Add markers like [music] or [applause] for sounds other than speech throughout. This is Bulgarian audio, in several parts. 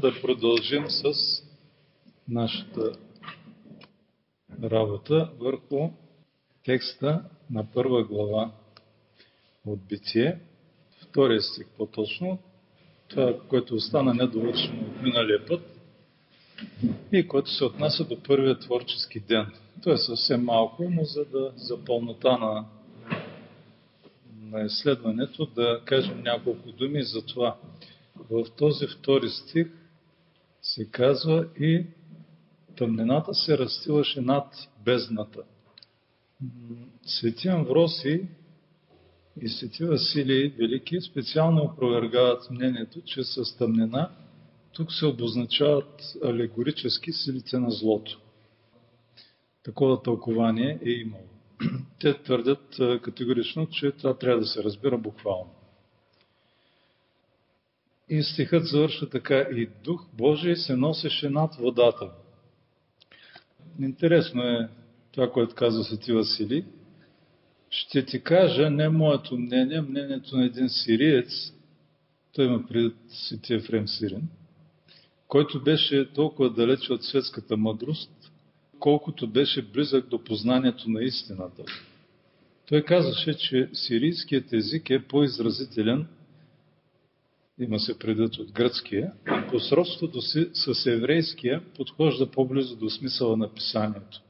да продължим с нашата работа върху текста на първа глава от Битие, втория стих по-точно, това, което остана недовършено от миналия път и което се отнася до първия творчески ден. То е съвсем малко, но за да за пълнота на, на изследването да кажем няколко думи за това. В този втори стих се казва и тъмнината се разстилаше над бездната. Свети Амвроси и свети Василий Велики специално опровергават мнението, че с тъмнина тук се обозначават алегорически силите на злото. Такова тълкование е имало. [clears throat] Те твърдят категорично, че това трябва да се разбира буквално. И стихът завършва така. И Дух Божий се носеше над водата. Интересно е това, което казва Свети Василий. Ще ти кажа не моето мнение, мнението на един сириец, той има пред Свети Ефрем Сирин, който беше толкова далече от светската мъдрост, колкото беше близък до познанието на истината. Той казваше, че сирийският език е по-изразителен има се предвид от гръцкия, по сродството си с еврейския подхожда по-близо до смисъла на писанието.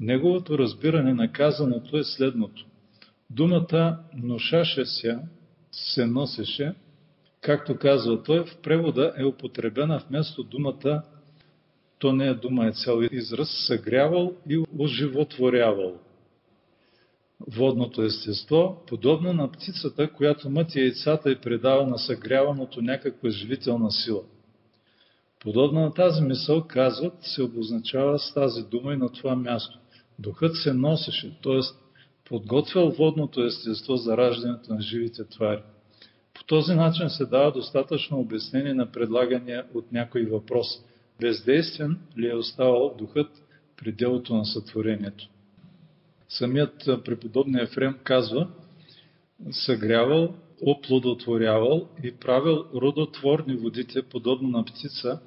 Неговото разбиране на казаното е следното. Думата ношаше се, се носеше, както казва той, в превода е употребена вместо думата, то не е дума, е цял израз, съгрявал и оживотворявал водното естество, подобно на птицата, която мъти яйцата и предава на съгряваното някаква живителна сила. Подобно на тази мисъл, казват, се обозначава с тази дума и на това място. Духът се носеше, т.е. подготвял водното естество за раждането на живите твари. По този начин се дава достатъчно обяснение на предлагания от някой въпрос. Бездействен ли е оставал духът при делото на сътворението? Самият преподобния Ефрем казва, съгрявал, оплодотворявал и правил родотворни водите, подобно на птица,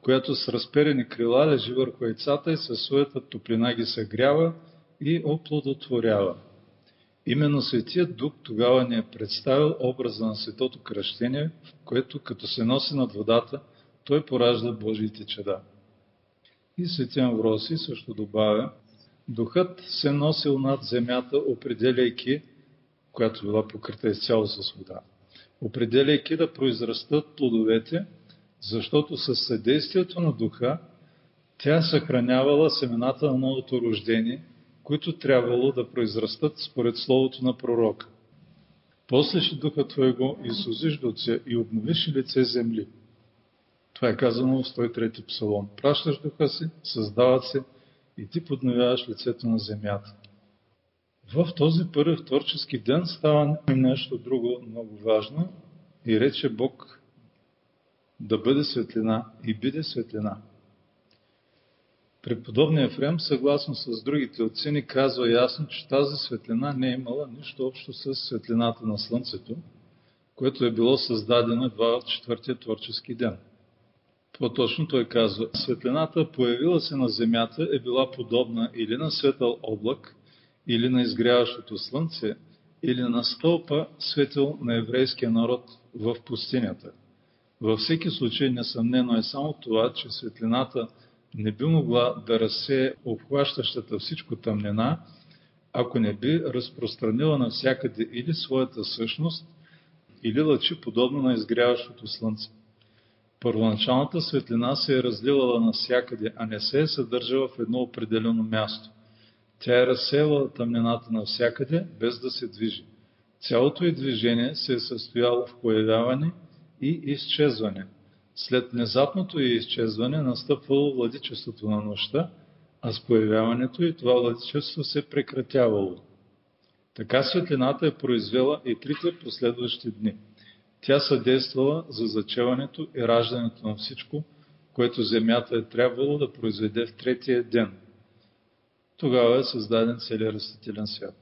която с разперени крила лежи върху яйцата и със своята топлина ги съгрява и оплодотворява. Именно Светият Дух тогава ни е представил образа на светото кръщение, в което като се носи над водата, той поражда Божиите чеда. И Светия Амвросий също добавя, Духът се носил над земята, определяйки, която била покрита изцяло с вода, определяйки да произрастат плодовете, защото със съдействието на Духа тя съхранявала семената на новото рождение, които трябвало да произрастат според словото на пророка. После ще Духа Твоего изсузиш доце и обновиш лице земли. Това е казано в 103 псалом. Пращаш Духа си, създават се и ти подновяваш лицето на земята. В този първи творчески ден става нещо друго много важно и рече Бог да бъде светлина и биде светлина. Преподобният Ефрем, съгласно с другите отци, ни казва ясно, че тази светлина не е имала нищо общо с светлината на Слънцето, което е било създадено едва от четвъртия творчески ден. По-точно той казва, светлината, появила се на земята, е била подобна или на светъл облак, или на изгряващото слънце, или на стълпа, светъл на еврейския народ в пустинята. Във всеки случай, несъмнено е само това, че светлината не би могла да разсее обхващащата всичко тъмнина, ако не би разпространила навсякъде или своята същност, или лъчи подобно на изгряващото слънце. Първоначалната светлина се е разливала навсякъде, а не се е съдържала в едно определено място. Тя е разсеяла тъмнината навсякъде, без да се движи. Цялото й движение се е състояло в появяване и изчезване. След внезапното й изчезване настъпвало владичеството на нощта, а с появяването и това владичество се прекратявало. Така светлината е произвела и трите последващи дни – тя съдействала за зачеването и раждането на всичко, което Земята е трябвало да произведе в третия ден. Тогава е създаден целият растителен свят.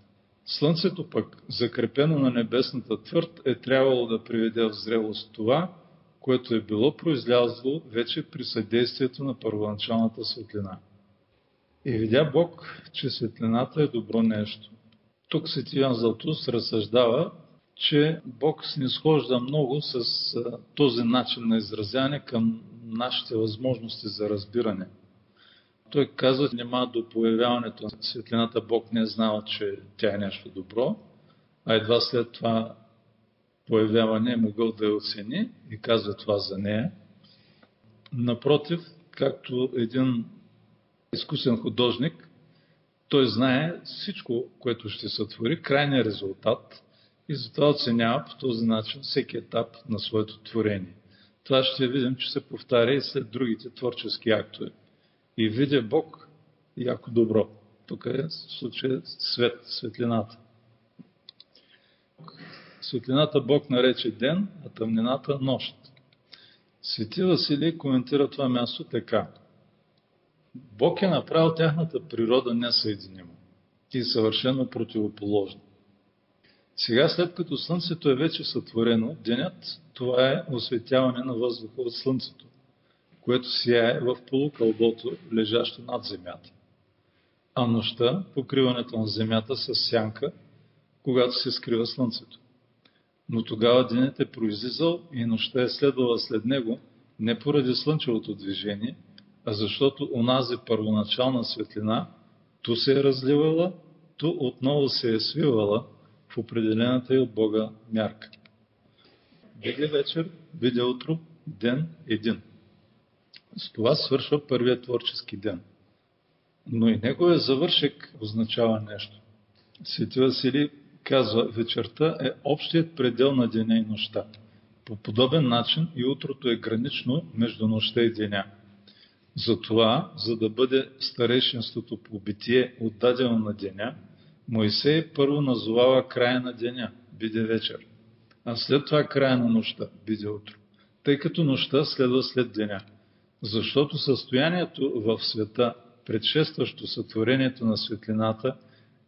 Слънцето пък, закрепено на небесната твърд, е трябвало да приведе в зрелост това, което е било произлязло вече при съдействието на първоначалната светлина. И видя Бог, че светлината е добро нещо. Тук Свети Иван Златус разсъждава, че Бог снисхожда много с този начин на изразяване към нашите възможности за разбиране. Той казва, няма до появяването на светлината Бог не е знал, че тя е нещо добро, а едва след това появяване е могъл да я оцени и казва това за нея. Напротив, както един изкусен художник, той знае всичко, което ще сътвори, крайния резултат и затова оценява по този начин всеки етап на своето творение. Това ще видим, че се повтаря и след другите творчески актове. И видя Бог яко добро. Тук е случай свет, светлината. Светлината Бог нарече ден, а тъмнината нощ. Свети Василий коментира това място така. Бог е направил тяхната природа несъединима и съвършено противоположна. Сега, след като Слънцето е вече сътворено, денят, това е осветяване на въздуха от Слънцето, което сияе в полукълбото, лежащо над земята. А нощта, покриването на земята с сянка, когато се скрива Слънцето. Но тогава денят е произлизал и нощта е следвала след него, не поради слънчевото движение, а защото онази първоначална светлина ту се е разливала, ту отново се е свивала в определената и от Бога мярка. Биде вечер, биде утро, ден един. С това свършва първият творчески ден. Но и неговия завършек означава нещо. Свети Василий казва, вечерта е общият предел на деня и нощта. По подобен начин и утрото е гранично между нощта и деня. Затова, за да бъде старейшинството по битие отдадено на деня, Моисей първо назовава края на деня, биде вечер, а след това края на нощта, биде утро, тъй като нощта следва след деня. Защото състоянието в света, предшестващо сътворението на светлината,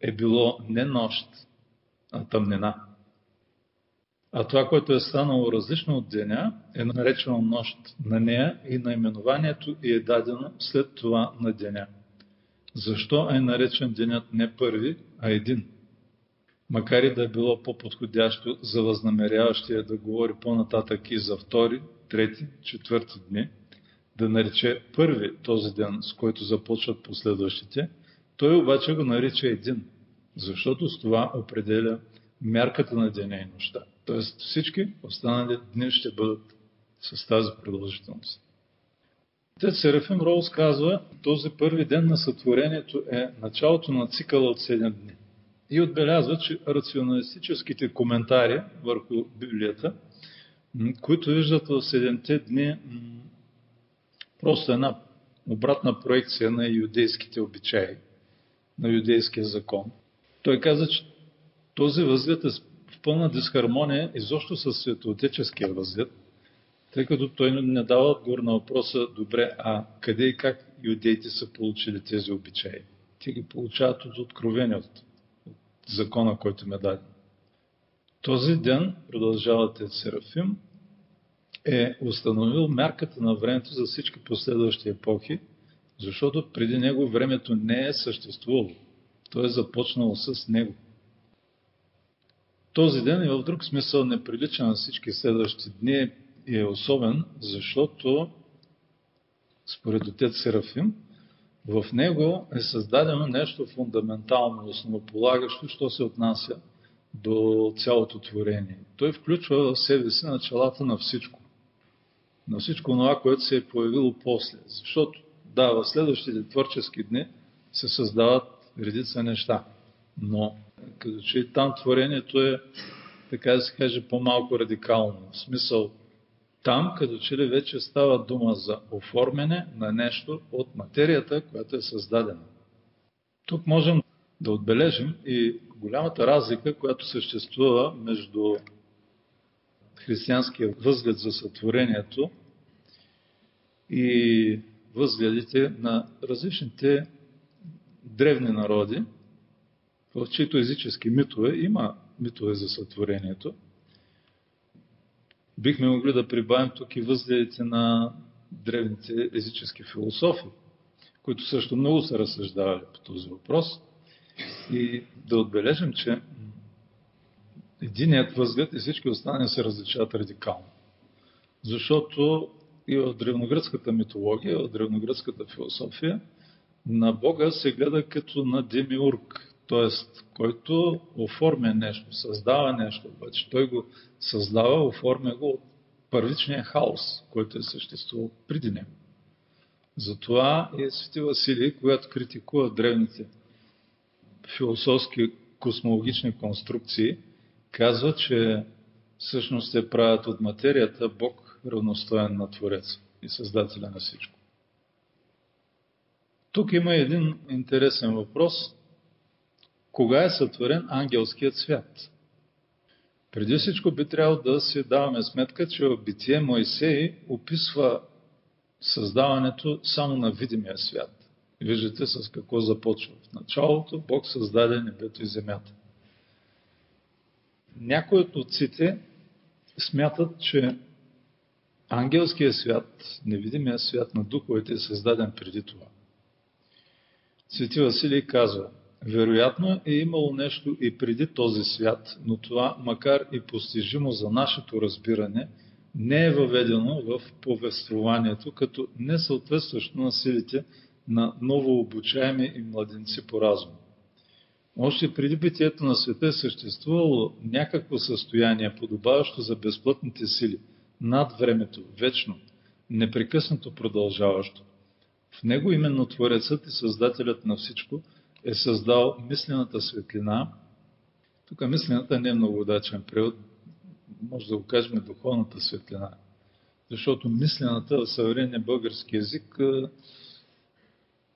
е било не нощ, а тъмнина. А това, което е станало различно от деня, е наречено нощ на нея и наименованието и е дадено след това на деня. Защо е наречен денят не първи, а един? Макар и да е било по-подходящо за възнамеряващия да говори по-нататък и за втори, трети, четвърти дни, да нарече първи този ден, с който започват последващите, той обаче го нарича един, защото с това определя мярката на деня и нощта. Тоест всички останали дни ще бъдат с тази продължителност. Отец Серафим Роуз казва, този първи ден на сътворението е началото на цикъла от 7 дни. И отбелязва, че рационалистическите коментари върху Библията, които виждат в 7 дни просто една обратна проекция на юдейските обичаи, на юдейския закон. Той каза, че този възглед е в пълна дисхармония изобщо с светоотеческия възглед, тъй като той не дава отговор на въпроса, добре, а къде и как юдеите са получили тези обичаи? Те ги получават от откровение, от, закона, който ме даде. Този ден, продължава Тец Серафим, е установил мярката на времето за всички последващи епохи, защото преди него времето не е съществувало. То е започнало с него. Този ден и в друг смисъл не на всички следващи дни е особен, защото според отец Серафим, в него е създадено нещо фундаментално, основополагащо, що се отнася до цялото творение. Той включва в себе си началата на всичко. На всичко това, което се е появило после. Защото, да, в следващите творчески дни се създават редица неща. Но, като че и там творението е, така да се каже, по-малко радикално. В смисъл, там, като че ли вече става дума за оформяне на нещо от материята, която е създадена. Тук можем да отбележим и голямата разлика, която съществува между християнския възглед за сътворението и възгледите на различните древни народи, в чието езически митове има митове за сътворението – Бихме могли да прибавим тук и възгледите на древните езически философи, които също много са разсъждавали по този въпрос. И да отбележим, че единият възглед и всички останали се различават радикално. Защото и в древногръцката митология, в древногръцката философия, на Бога се гледа като на демиург, т.е. който оформя нещо, създава нещо, обаче той го създава, оформя го от първичния хаос, който е съществувал преди него. Затова и Свети Василий, когато критикува древните философски космологични конструкции, казва, че всъщност се правят от материята Бог равностоен на Творец и Създателя на всичко. Тук има един интересен въпрос. Кога е сътворен ангелският свят? Преди всичко би трябвало да си даваме сметка, че в Битие Моисей описва създаването само на видимия свят. Виждате с какво започва. В началото Бог създаде небето и земята. Някои от отците смятат, че ангелският свят, невидимия свят на духовете е създаден преди това. Свети Василий казва, вероятно е имало нещо и преди този свят, но това, макар и постижимо за нашето разбиране, не е въведено в повествованието като несъответстващо на силите на новообучаеми и младенци по разум. Още преди битието на света е съществувало някакво състояние, подобаващо за безплътните сили, над времето, вечно, непрекъснато продължаващо. В него именно Творецът и Създателят на всичко е създал мислената светлина. Тук мислената не е много удачен превод, може да го кажем духовната светлина. Защото мислената в съвременния български язик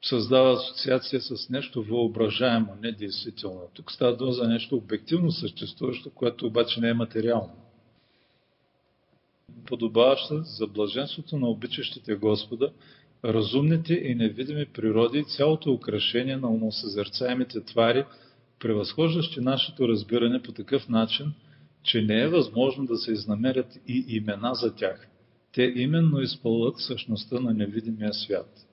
създава асоциация с нещо въображаемо, недействително. Тук става дума за нещо обективно съществуващо, което обаче не е материално. Подобаваща за блаженството на обичащите Господа, разумните и невидими природи и цялото украшение на умосъзерцаемите твари, превъзхождащи нашето разбиране по такъв начин, че не е възможно да се изнамерят и имена за тях. Те именно изпълват същността на невидимия свят.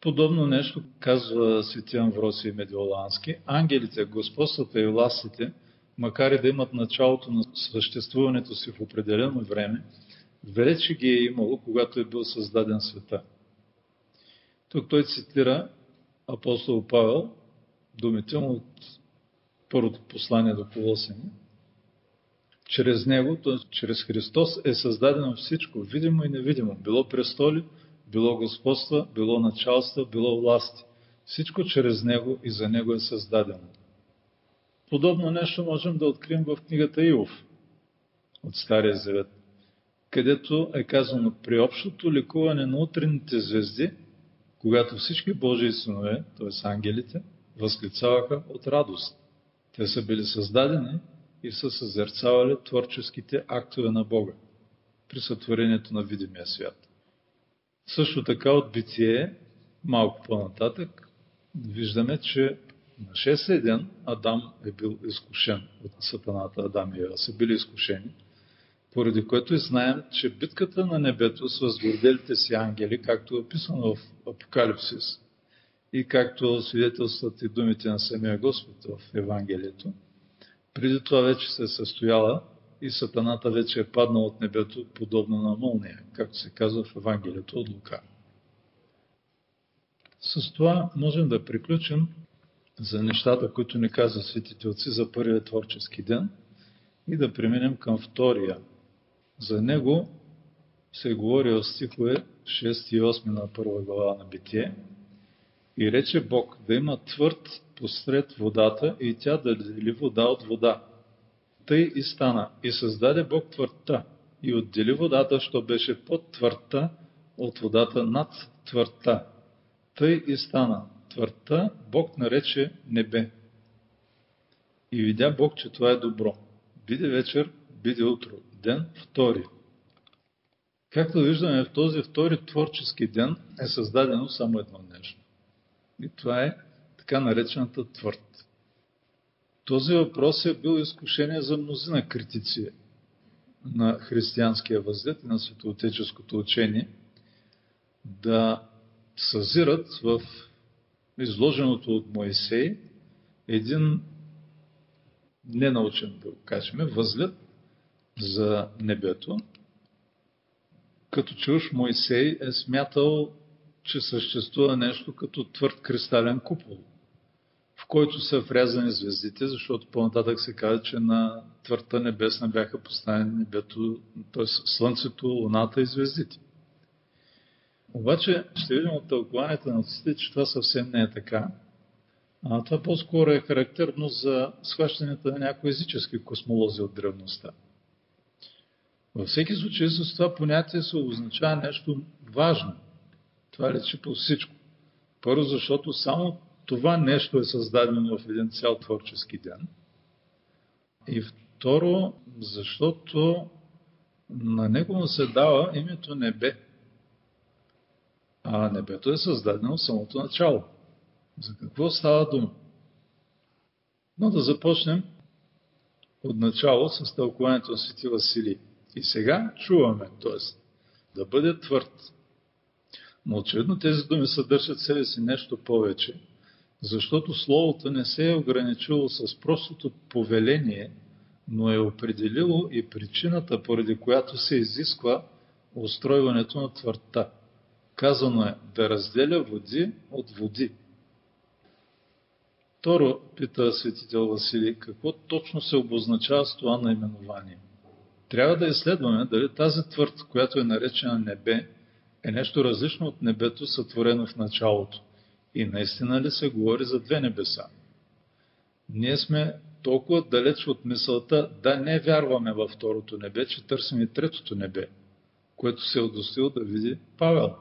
Подобно нещо казва свети Амвросий Медиолански. Ангелите, господствата и властите, макар и да имат началото на съществуването си в определено време, вече ги е имало, когато е бил създаден света. Тук той цитира апостол Павел, думите му от първото послание до Колосени. Чрез него, т.е. чрез Христос е създадено всичко, видимо и невидимо, било престоли, било господства, било началства, било власти. Всичко чрез него и за него е създадено. Подобно нещо можем да открием в книгата Иов от Стария Завет, където е казано при общото лекуване на утренните звезди, когато всички Божии синове, т.е. ангелите, възклицаваха от радост. Те са били създадени и са съзерцавали творческите актове на Бога при сътворението на видимия свят. Също така от битие, малко по-нататък, виждаме, че на шестия ден Адам е бил изкушен от сатаната. Адам и Ева са били изкушени, поради което и знаем, че битката на небето с възгорделите си ангели, както е описано в Апокалипсис и както свидетелстват и думите на самия Господ в Евангелието, преди това вече се е състояла и Сатаната вече е паднал от небето, подобно на мълния, както се казва в Евангелието от Лука. С това можем да приключим за нещата, които ни каза светите отци за първия творчески ден и да преминем към втория. За него се говори в стихове 6 и 8 на първа глава на Битие. И рече Бог да има твърд посред водата и тя да дели вода от вода тъй и стана. И създаде Бог твърдта и отдели водата, що беше под твърдта, от водата над твърдта. Тъй и стана. Твърдта Бог нарече небе. И видя Бог, че това е добро. Биде вечер, биде утро. Ден втори. Както виждаме, в този втори творчески ден е създадено само едно нещо. И това е така наречената твърд. Този въпрос е бил изкушение за мнозина критици на християнския възглед и на светоотеческото учение да съзират в изложеното от Моисей един ненаучен, да го кажем, възглед за небето, като че уж Моисей е смятал, че съществува нещо като твърд кристален купол, в който са врязани звездите, защото по-нататък се казва, че на твърта небесна бяха поставени небето, т.е. Слънцето, Луната и звездите. Обаче ще видим от тълкованията на отците, че това съвсем не е така. А това по-скоро е характерно за схващането на някои езически космолози от древността. Във всеки случай с това понятие се означава нещо важно. Това лечи по всичко. Първо, защото само това нещо е създадено в един цял творчески ден. И второ, защото на него му се дава името небе. А небето е създадено в самото начало. За какво става дума? Но да започнем от начало с тълкуването на Свети Василий. И сега чуваме, т.е. да бъде твърд. Но очевидно тези думи съдържат себе си нещо повече, защото Словото не се е ограничило с простото повеление, но е определило и причината, поради която се изисква устройването на твърдта. Казано е да разделя води от води. Второ, пита светител Василий, какво точно се обозначава с това наименование? Трябва да изследваме дали тази твърд, която е наречена небе, е нещо различно от небето, сътворено в началото. И наистина ли се говори за две небеса? Ние сме толкова далеч от мисълта да не вярваме във второто небе, че търсим и третото небе, което се е удостоил да види Павел,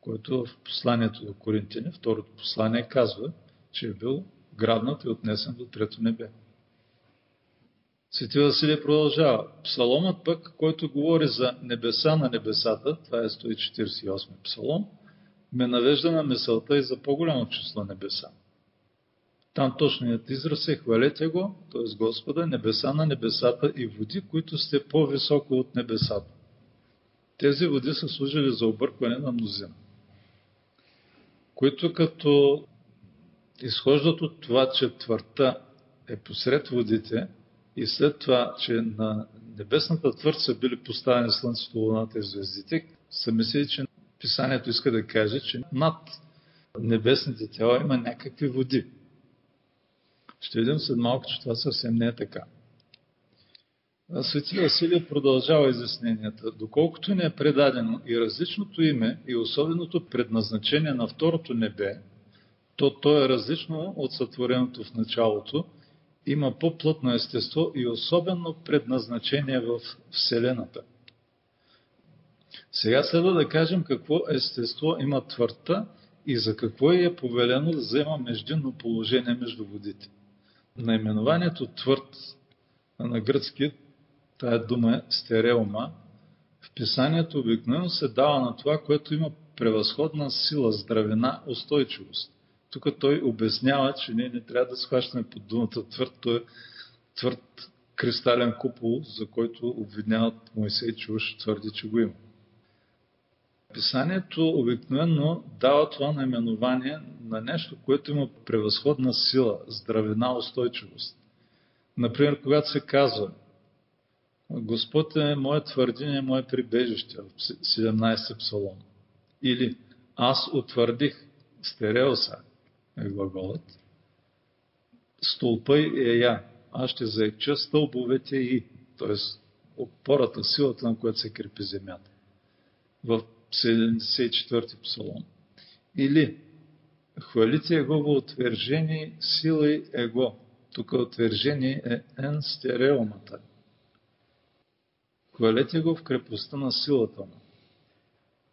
който в посланието до Коринтини, второто послание казва, че е бил грабнат и отнесен до трето небе. Свети Василий продължава. Псаломът пък, който говори за небеса на небесата, това е 148 псалом, ме навежда на мисълта и за по-голямо число небеса. Там точният израз е хвалете го, т.е. Господа, небеса на небесата и води, които сте по-високо от небесата. Тези води са служили за объркване на мнозина, които като изхождат от това, че твърта е посред водите и след това, че на небесната твърд са били поставени Слънцето, Луната и звездите, са мислили, че писанието иска да каже, че над небесните тела има някакви води. Ще видим след малко, че това съвсем не е така. Свети Василий продължава изясненията. Доколкото не е предадено и различното име и особеното предназначение на второто небе, то то е различно от сътвореното в началото, има по-плътно естество и особено предназначение в Вселената. Сега следва да кажем какво естество има твърта и за какво е повелено да взема междинно положение между водите. Наименованието твърд на гръцки, тая дума е стереума, в писанието обикновено се дава на това, което има превъзходна сила, здравина, устойчивост. Тук той обяснява, че ние не трябва да схващаме под думата твърд, той е твърд кристален купол, за който обвиняват Моисей, че уж твърди, че го има. Писанието обикновено дава това наименование на нещо, което има превъзходна сила, здравина, устойчивост. Например, когато се казва Господ е мое твърдение, мое прибежище в 17 псалом. Или аз утвърдих, стереоса глаголът. Столпа е я. Аз ще заекча стълбовете и, т.е. опората, силата, на която се крепи земята. В 74-ти псалом. Или хвалите Его во утвержени сила Его. Тук утвържение е стереомата. Хвалете го в крепостта на силата му.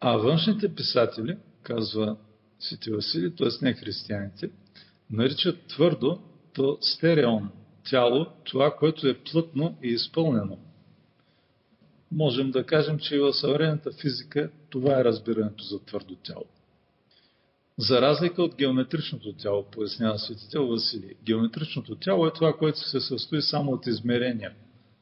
А външните писатели, казва Свети Василий, т.е. не християните, наричат твърдо то стереон, тяло, това, което е плътно и изпълнено можем да кажем, че и в съвременната физика това е разбирането за твърдо тяло. За разлика от геометричното тяло, пояснява светител Василий, геометричното тяло е това, което се състои само от измерения.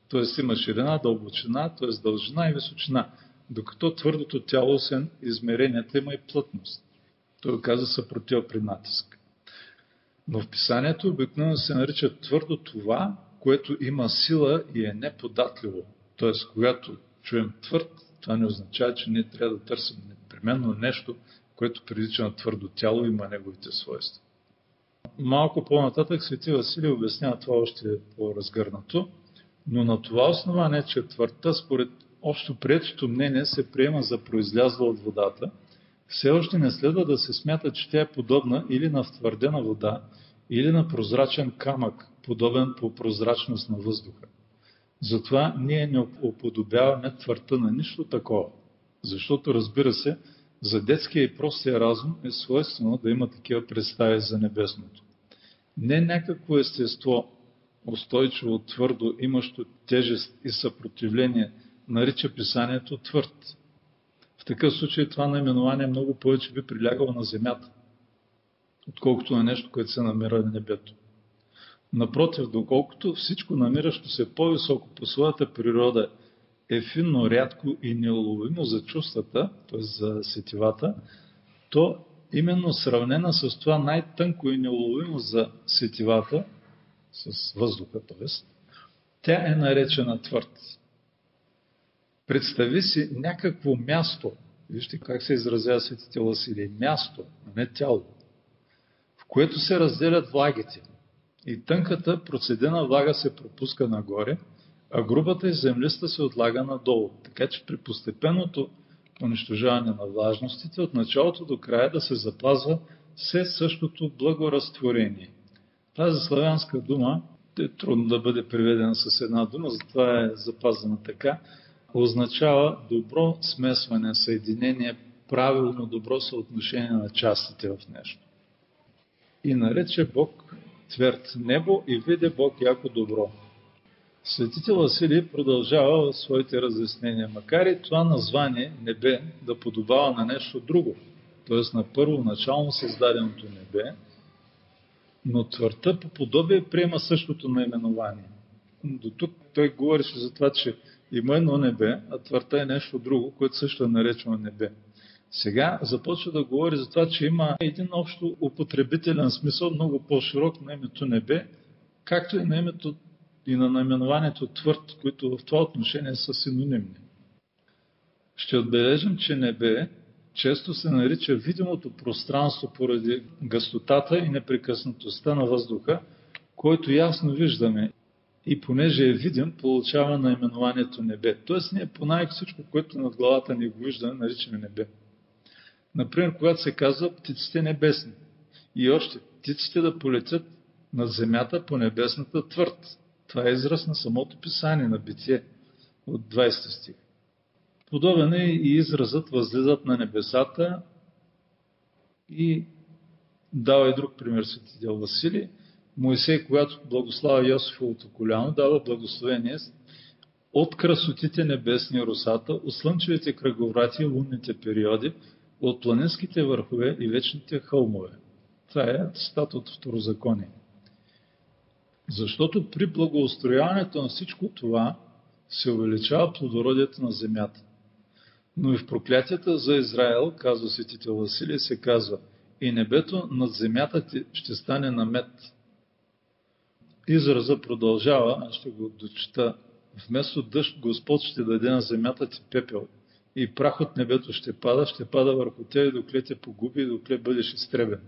Тоест има ширина, дълбочина, т.е. дължина и височина. Докато твърдото тяло, освен измеренията, има и плътност. Той каза съпротива при натиск. Но в писанието обикновено се нарича твърдо това, което има сила и е неподатливо. Тоест, когато чуем твърд, това не означава, че ние трябва да търсим непременно нещо, което прилича на твърдо тяло и има неговите свойства. Малко по-нататък Свети Василий обяснява това още по-разгърнато, но на това основание четвърта, според общо приетото мнение, се приема за произлязла от водата, все още не следва да се смята, че тя е подобна или на втвърдена вода, или на прозрачен камък, подобен по прозрачност на въздуха. Затова ние не уподобяваме твърта на нищо такова. Защото, разбира се, за детския и простия разум е свойствено да има такива представи за небесното. Не някакво естество, устойчиво, твърдо, имащо тежест и съпротивление, нарича писанието твърд. Такъв случай това наименование много повече би прилягало на земята, отколкото на нещо, което се намира на небето. Напротив, доколкото всичко намиращо се по-високо по своята природа е финно, рядко и неуловимо за чувствата, т.е. за сетивата, то именно сравнена с това най-тънко и неуловимо за сетивата, с въздуха, т.е. тя е наречена твърд. Представи си някакво място, вижте как се изразява светите Василий, място, а не тяло, в което се разделят влагите – и тънката процедена влага се пропуска нагоре, а грубата и землиста се отлага надолу. Така че при постепенното унищожаване на влажностите, от началото до края да се запазва все същото благоразтворение. Тази славянска дума е трудно да бъде приведена с една дума, затова е запазена така, означава добро смесване, съединение, правилно добро съотношение на частите в нещо. И нарече Бог тверд небо и виде Бог яко добро. Светител Василий продължава в своите разяснения, макар и това название небе да подобава на нещо друго, т.е. на първоначално създаденото небе, но твърта по подобие приема същото наименование. До тук той говореше за това, че има едно небе, а твърта е нещо друго, което също е наречено небе. Сега започва да говори за това, че има един общо употребителен смисъл, много по-широк на името Небе, както и на името и на наименованието Твърд, които в това отношение са синонимни. Ще отбележим, че Небе често се нарича видимото пространство поради гъстотата и непрекъснатостта на въздуха, който ясно виждаме и понеже е видим, получава наименованието небе. Тоест ние по най всичко, което над главата ни го виждаме, наричаме небе. Например, когато се казва птиците небесни. И още, птиците да полетят над земята по небесната твърд. Това е израз на самото писание, на битие от 20 стих. Подобен е и изразът възлизат на небесата и дава и друг пример светител Василий. Моисей, когато благослава Йосифовото коляно, дава благословение от красотите небесни русата, от слънчевите кръговрати и лунните периоди, от планинските върхове и вечните хълмове. Това е цитат от Второзаконие. Защото при благоустрояването на всичко това се увеличава плодородието на земята. Но и в проклятията за Израел, казва светител Василий, се казва и небето над земята ще стане на мед. Израза продължава, аз ще го дочита. Вместо дъжд Господ ще даде на земята ти пепел и прах от небето ще пада, ще пада върху тебе, докле те погуби и докле бъдеш изтребен.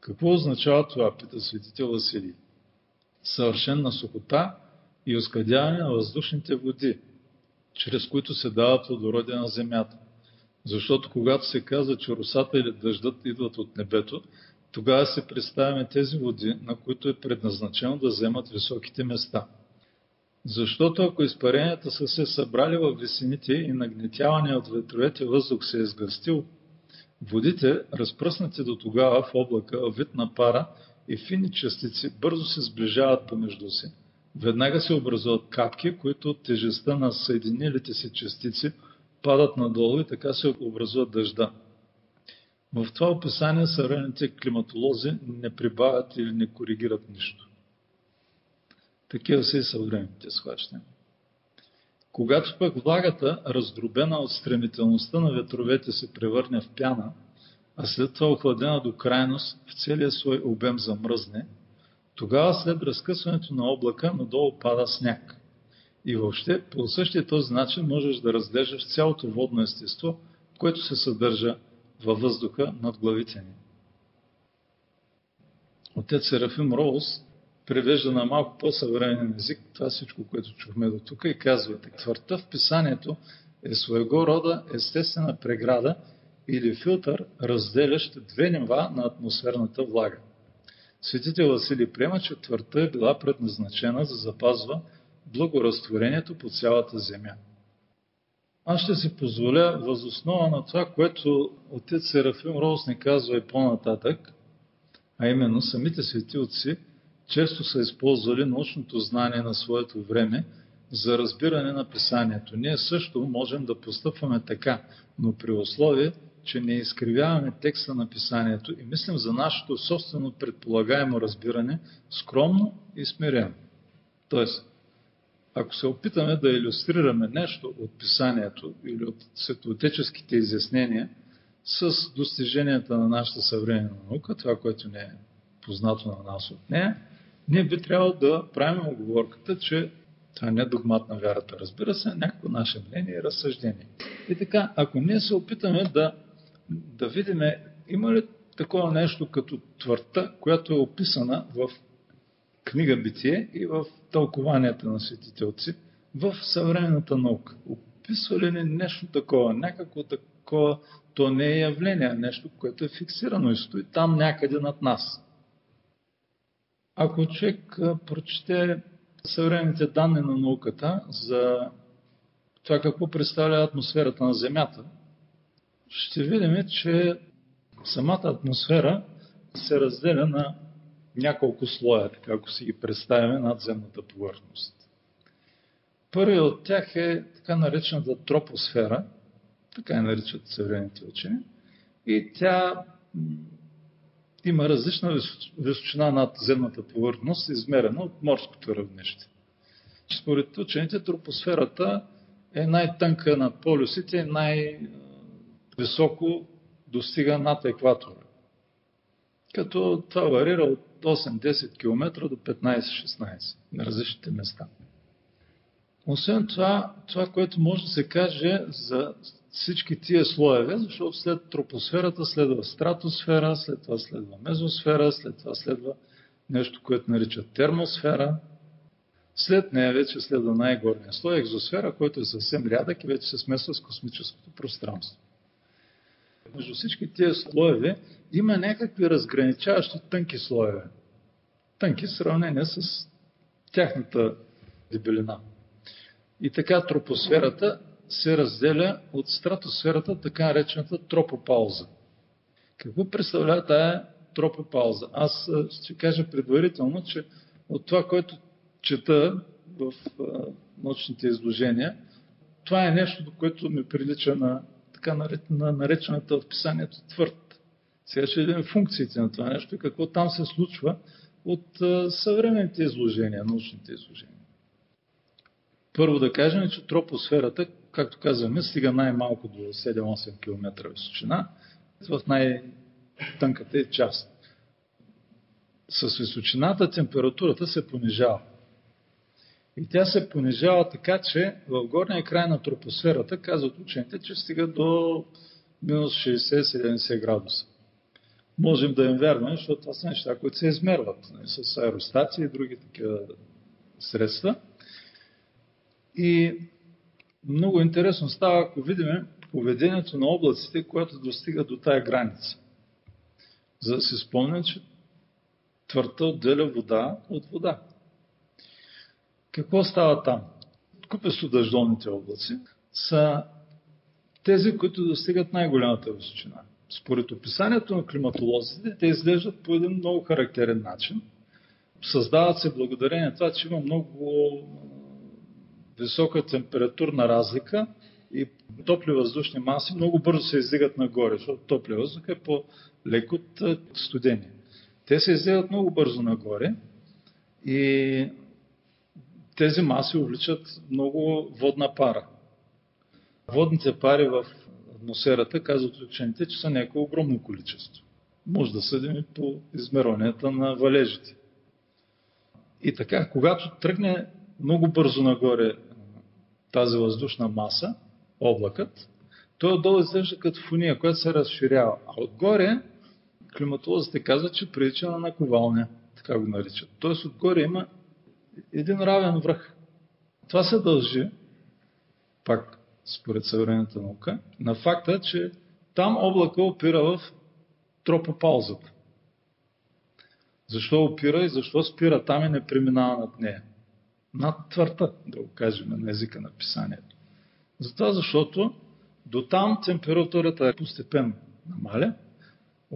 Какво означава това, пита светител Василий? Съвършенна сухота и оскъдяване на въздушните води, чрез които се дава плодородие на земята. Защото когато се казва, че русата или дъждът идват от небето, тогава се представяме тези води, на които е предназначено да вземат високите места – защото ако изпаренията са се събрали в висините и нагнетяване от ветровете въздух се е сгъстил, водите, разпръснати до тогава в облака, в вид на пара и фини частици, бързо се сближават помежду си. Веднага се образуват капки, които от тежестта на съединилите си частици падат надолу и така се образува дъжда. В това описание съвременните климатолози не прибавят или не коригират нищо. Такива са и съвременните схващания. Когато пък влагата, раздробена от стремителността на ветровете, се превърне в пяна, а след това охладена до крайност в целия свой обем замръзне, тогава след разкъсването на облака надолу пада сняг. И въобще по същия този начин можеш да разглеждаш цялото водно естество, което се съдържа във въздуха над главите ни. Отец Серафим Роуз превежда на малко по-съвременен език това всичко, което чухме до тук и казва, твърта в писанието е своего рода естествена преграда или филтър, разделящ две нива на атмосферната влага. Светител Василий приема, че твърта е била предназначена за запазва благоразтворението по цялата земя. Аз ще си позволя възоснова на това, което отец Серафим Роуз ни казва и по-нататък, а именно самите свети отци често са използвали научното знание на своето време за разбиране на писанието. Ние също можем да постъпваме така, но при условие, че не изкривяваме текста на писанието и мислим за нашето собствено предполагаемо разбиране скромно и смирено. Тоест, ако се опитаме да иллюстрираме нещо от писанието или от светоотеческите изяснения с достиженията на нашата съвременна наука, това, което не е познато на нас от нея, ние би трябвало да правим оговорката, че това не е догмат на вярата, разбира се, някакво наше мнение и разсъждение. И така, ако ние се опитаме да, да видим, има ли такова нещо като твърта, която е описана в книга Битие и в тълкованията на светите в съвременната наука. Описва ли ни нещо такова, някакво такова, то не е явление, нещо, което е фиксирано и стои там някъде над нас. Ако човек прочете съвременните данни на науката за това какво представля атмосферата на Земята, ще видим, че самата атмосфера се разделя на няколко слоя, така ако си ги представяме над земната повърхност. Първият от тях е така наречената тропосфера, така я наричат съвременните учени, и тя има различна височина над земната повърхност, измерена от морското равнище. Според учените, тропосферата е най-тънка над полюсите и най-високо достига над екватора. Като това варира от 8-10 км до 15-16 на различните места. Освен това, това, което може да се каже за всички тия слоеве, защото след тропосферата следва стратосфера, след това следва мезосфера, след това следва нещо, което наричат термосфера. След нея вече следва най-горния слой, екзосфера, който е съвсем рядък и вече се смесва с космическото пространство. Между всички тези слоеве има някакви разграничаващи тънки слоеве. Тънки в сравнение с тяхната дебелина. И така тропосферата се разделя от стратосферата, така наречената тропопауза. Какво представлява тая тропопауза? Аз ще кажа предварително, че от това, което чета в научните изложения, това е нещо, което ми прилича на така наречената в писанието твърд. Сега ще видим функциите на това нещо и какво там се случва от съвременните изложения, научните изложения. Първо да кажем, че тропосферата, както казваме, стига най-малко до 7-8 км височина, в най-тънката част. С височината температурата се понижава. И тя се понижава така, че в горния край на тропосферата, казват учените, че стига до минус 60-70 градуса. Можем да им вярваме, защото това са неща, които се измерват нали, с аеростати и други такива средства. И много интересно става, ако видим поведението на облаците, което достига до тая граница. За да се спомня, че твърта отделя вода от вода. Какво става там? Купесто дъждовните облаци са тези, които достигат най-голямата височина. Според описанието на климатолозите, те изглеждат по един много характерен начин. Създават се благодарение на това, че има много висока температурна разлика и топли въздушни маси много бързо се издигат нагоре, защото топли въздух е по-лек от студени. Те се издигат много бързо нагоре и тези маси увличат много водна пара. Водните пари в атмосферата, казват учените, че са някакво огромно количество. Може да съдим и по измерванията на валежите. И така, когато тръгне много бързо нагоре тази въздушна маса, облакът, той отдолу изглежда като фуния, която се разширява. А отгоре климатолозите казват, че прилича на наковалня, така го наричат. Тоест отгоре има един равен връх. Това се дължи, пак според съвременната наука, на факта, че там облака опира в тропопаузата. Защо опира и защо спира там и не преминава над нея? Над твърта, да го кажем на езика на писанието. Затова, защото до там температурата е постепенно намаля,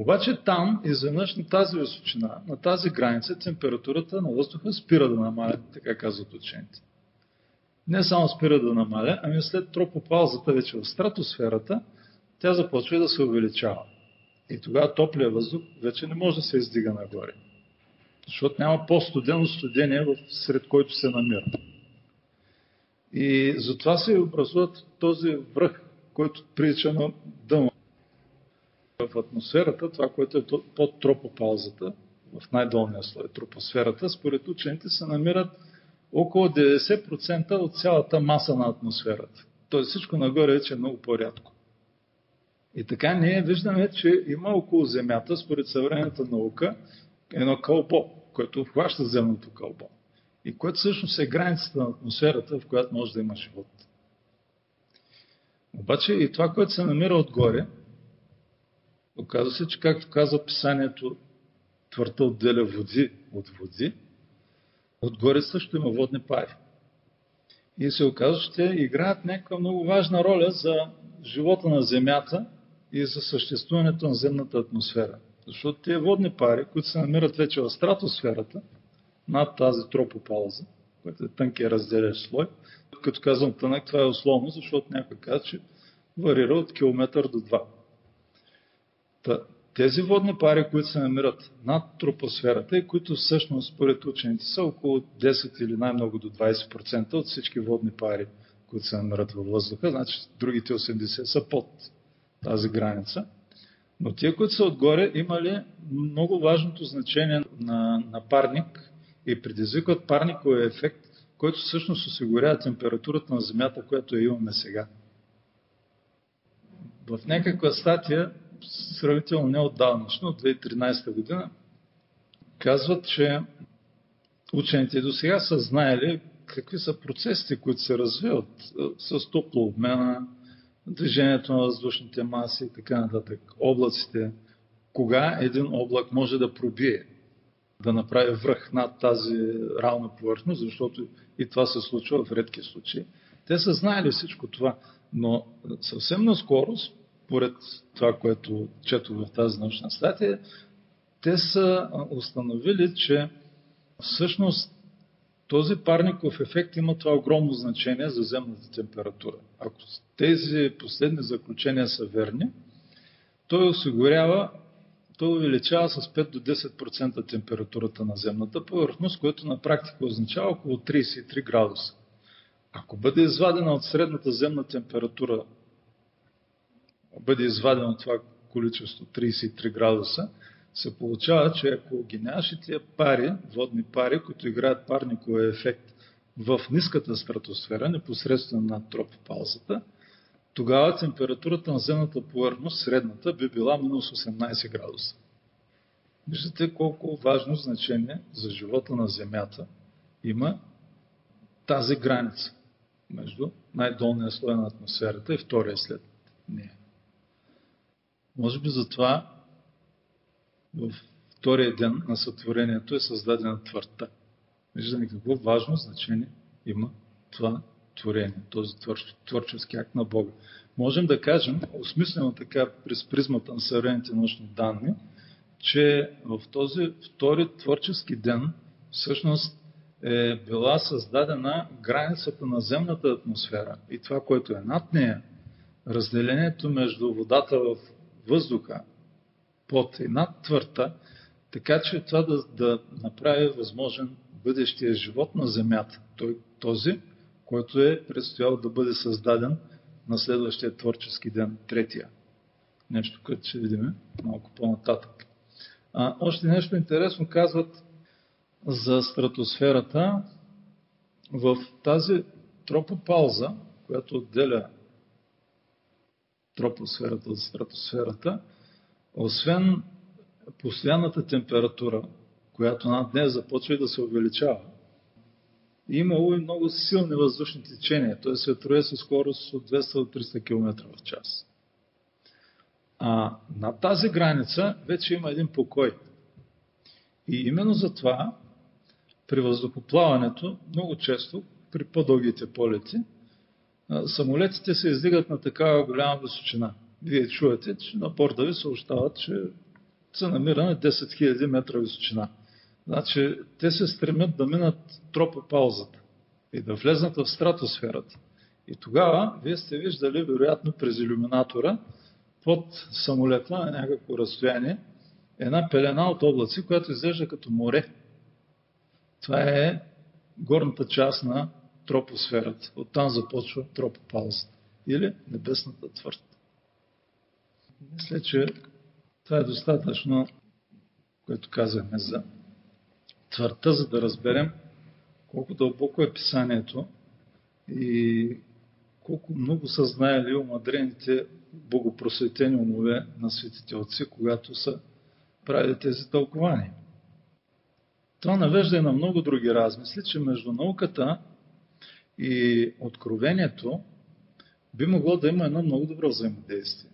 обаче там, изведнъж на тази височина, на тази граница, температурата на въздуха спира да намаля, така казват учените. Не само спира да намаля, ами след тропопаузата вече в стратосферата, тя започва да се увеличава. И тогава топлия въздух вече не може да се издига нагоре. Защото няма по-студено студение, сред който се намира. И затова се образуват този връх, който прилича на дъно. В атмосферата, това, което е под тропопаузата, в най-долния слой, тропосферата, според учените се намират около 90% от цялата маса на атмосферата. Тоест всичко нагоре вече е много по-рядко. И така ние виждаме, че има около Земята, според съвременната наука, едно кълбо, което обхваща земното кълбо. И което всъщност е границата на атмосферата, в която може да има живот. Обаче и това, което се намира отгоре, оказва се, че както казва писанието, твърта отделя води от води, отгоре също има водни пари. И се оказва, че те играят някаква много важна роля за живота на Земята и за съществуването на земната атмосфера. Защото тези водни пари, които се намират вече в стратосферата, над тази тропопауза, която е тънкия разделящ слой, като казвам тънък, това е условно, защото някой казва, че варира от километър до два. Тези водни пари, които се намират над тропосферата и които всъщност според учените са около 10 или най-много до 20% от всички водни пари, които се намират във въздуха, значи другите 80 са под тази граница. Но тия, които са отгоре, имали много важното значение на, на парник и предизвикват парниковия ефект, който всъщност осигурява температурата на Земята, която я имаме сега. В някаква статия, сравнително неотдавнашно, от 2013 година, казват, че учените до сега са знаели какви са процесите, които се развиват с топлообмена, движението на въздушните маси и така нататък, облаците, кога един облак може да пробие, да направи връх над тази равна повърхност, защото и това се случва в редки случаи. Те са знаели всичко това, но съвсем наскоро, според това, което чето в тази научна статия, те са установили, че всъщност този парников ефект има това огромно значение за земната температура. Ако тези последни заключения са верни, той осигурява, той увеличава с 5 до 10% температурата на земната повърхност, което на практика означава около 33 градуса. Ако бъде извадена от средната земна температура, бъде извадено това количество 33 градуса, се получава, че ако ги нямаш и тия пари, водни пари, които играят парниковия ефект в ниската стратосфера, непосредствено над тропопаузата, тогава температурата на земната повърхност, средната, би била минус 18 градуса. Виждате колко важно значение за живота на Земята има тази граница между най-долния слой на атмосферата и втория след нея. Може би затова в втория ден на сътворението е създадена твърта. Виждаме какво важно значение има това творение, този творчески акт на Бога. Можем да кажем, осмислено така през призмата на съвременните научни данни, че в този втори творчески ден всъщност е била създадена границата на земната атмосфера и това, което е над нея, разделението между водата в въздуха под над твърта, така че това да, да направи възможен бъдещия живот на Земята. Той този, който е предстоял да бъде създаден на следващия творчески ден, третия. Нещо, което ще видим малко по-нататък. А, още нещо интересно казват за стратосферата. В тази тропопауза, която отделя тропосферата от стратосферата, освен постоянната температура, която над нея започва и да се увеличава, имало и много силни въздушни течения, т.е. се трое с скорост от 200 до 300 км в час. А на тази граница вече има един покой. И именно за това при въздухоплаването много често, при по-дългите полети, самолетите се издигат на такава голяма височина. Вие чувате, че на борда ви съобщават, че се намира на 10 000 метра височина. Значи, те се стремят да минат тропопаузата и да влезнат в стратосферата. И тогава, вие сте виждали, вероятно, през иллюминатора, под самолета на някакво разстояние, една пелена от облаци, която изглежда като море. Това е горната част на тропосферата. Оттам започва тропопаузата. Или небесната твърд. Мисля, че това е достатъчно, което казахме за твърта, за да разберем колко дълбоко е писанието и колко много са знаели омадрените богопросветени умове на светите отци, когато са правили тези тълкования. Това навежда и на много други размисли, че между науката и откровението би могло да има едно много добро взаимодействие.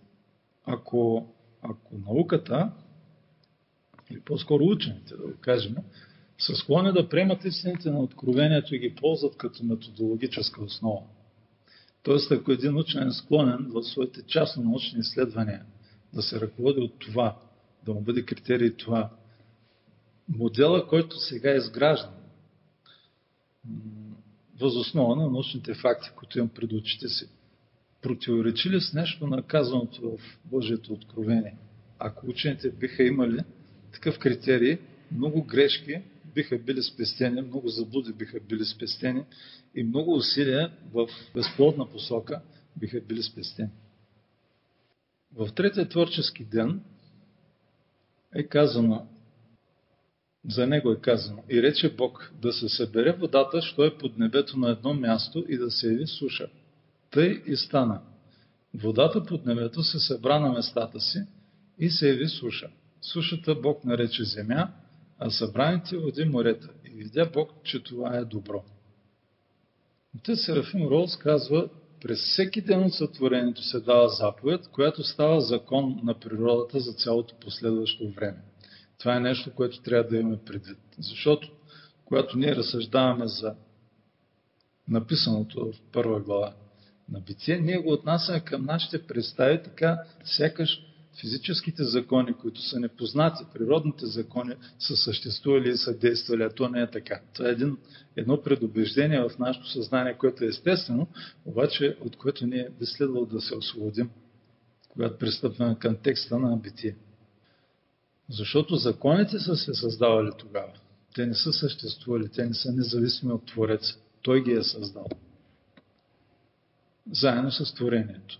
Ако, ако науката, или по-скоро учените, да го кажем, са склонни да приемат истините на откровението и ги ползват като методологическа основа. Тоест, ако един учен е склонен в своите частно научни изследвания да се ръководи от това, да му бъде критерий това, модела, който сега е изграждан, възоснова на научните факти, които имам пред очите си, противоречи ли с нещо наказаното в Божието откровение? Ако учените биха имали такъв критерий, много грешки биха били спестени, много заблуди биха били спестени и много усилия в безплодна посока биха били спестени. В третия творчески ден е казано, за него е казано, и рече Бог да се събере водата, що е под небето на едно място и да се яви суша. Тъй и стана. Водата под небето се събра на местата си и се яви суша. Сушата Бог нарече земя, а събраните води морета. И видя Бог, че това е добро. Те Серафим Ролс казва, през всеки ден от сътворението се дава заповед, която става закон на природата за цялото последващо време. Това е нещо, което трябва да имаме предвид. Защото, когато ние разсъждаваме за написаното в първа глава на битие, ние го отнасяме към нашите представи така, сякаш физическите закони, които са непознати, природните закони са съществували и са действали, а то не е така. Това е един, едно предубеждение в нашето съзнание, което е естествено, обаче от което ние би следвало да се освободим, когато пристъпваме към текста на битие. Защото законите са се създавали тогава. Те не са съществували, те не са независими от Твореца. Той ги е създал. Заедно с творението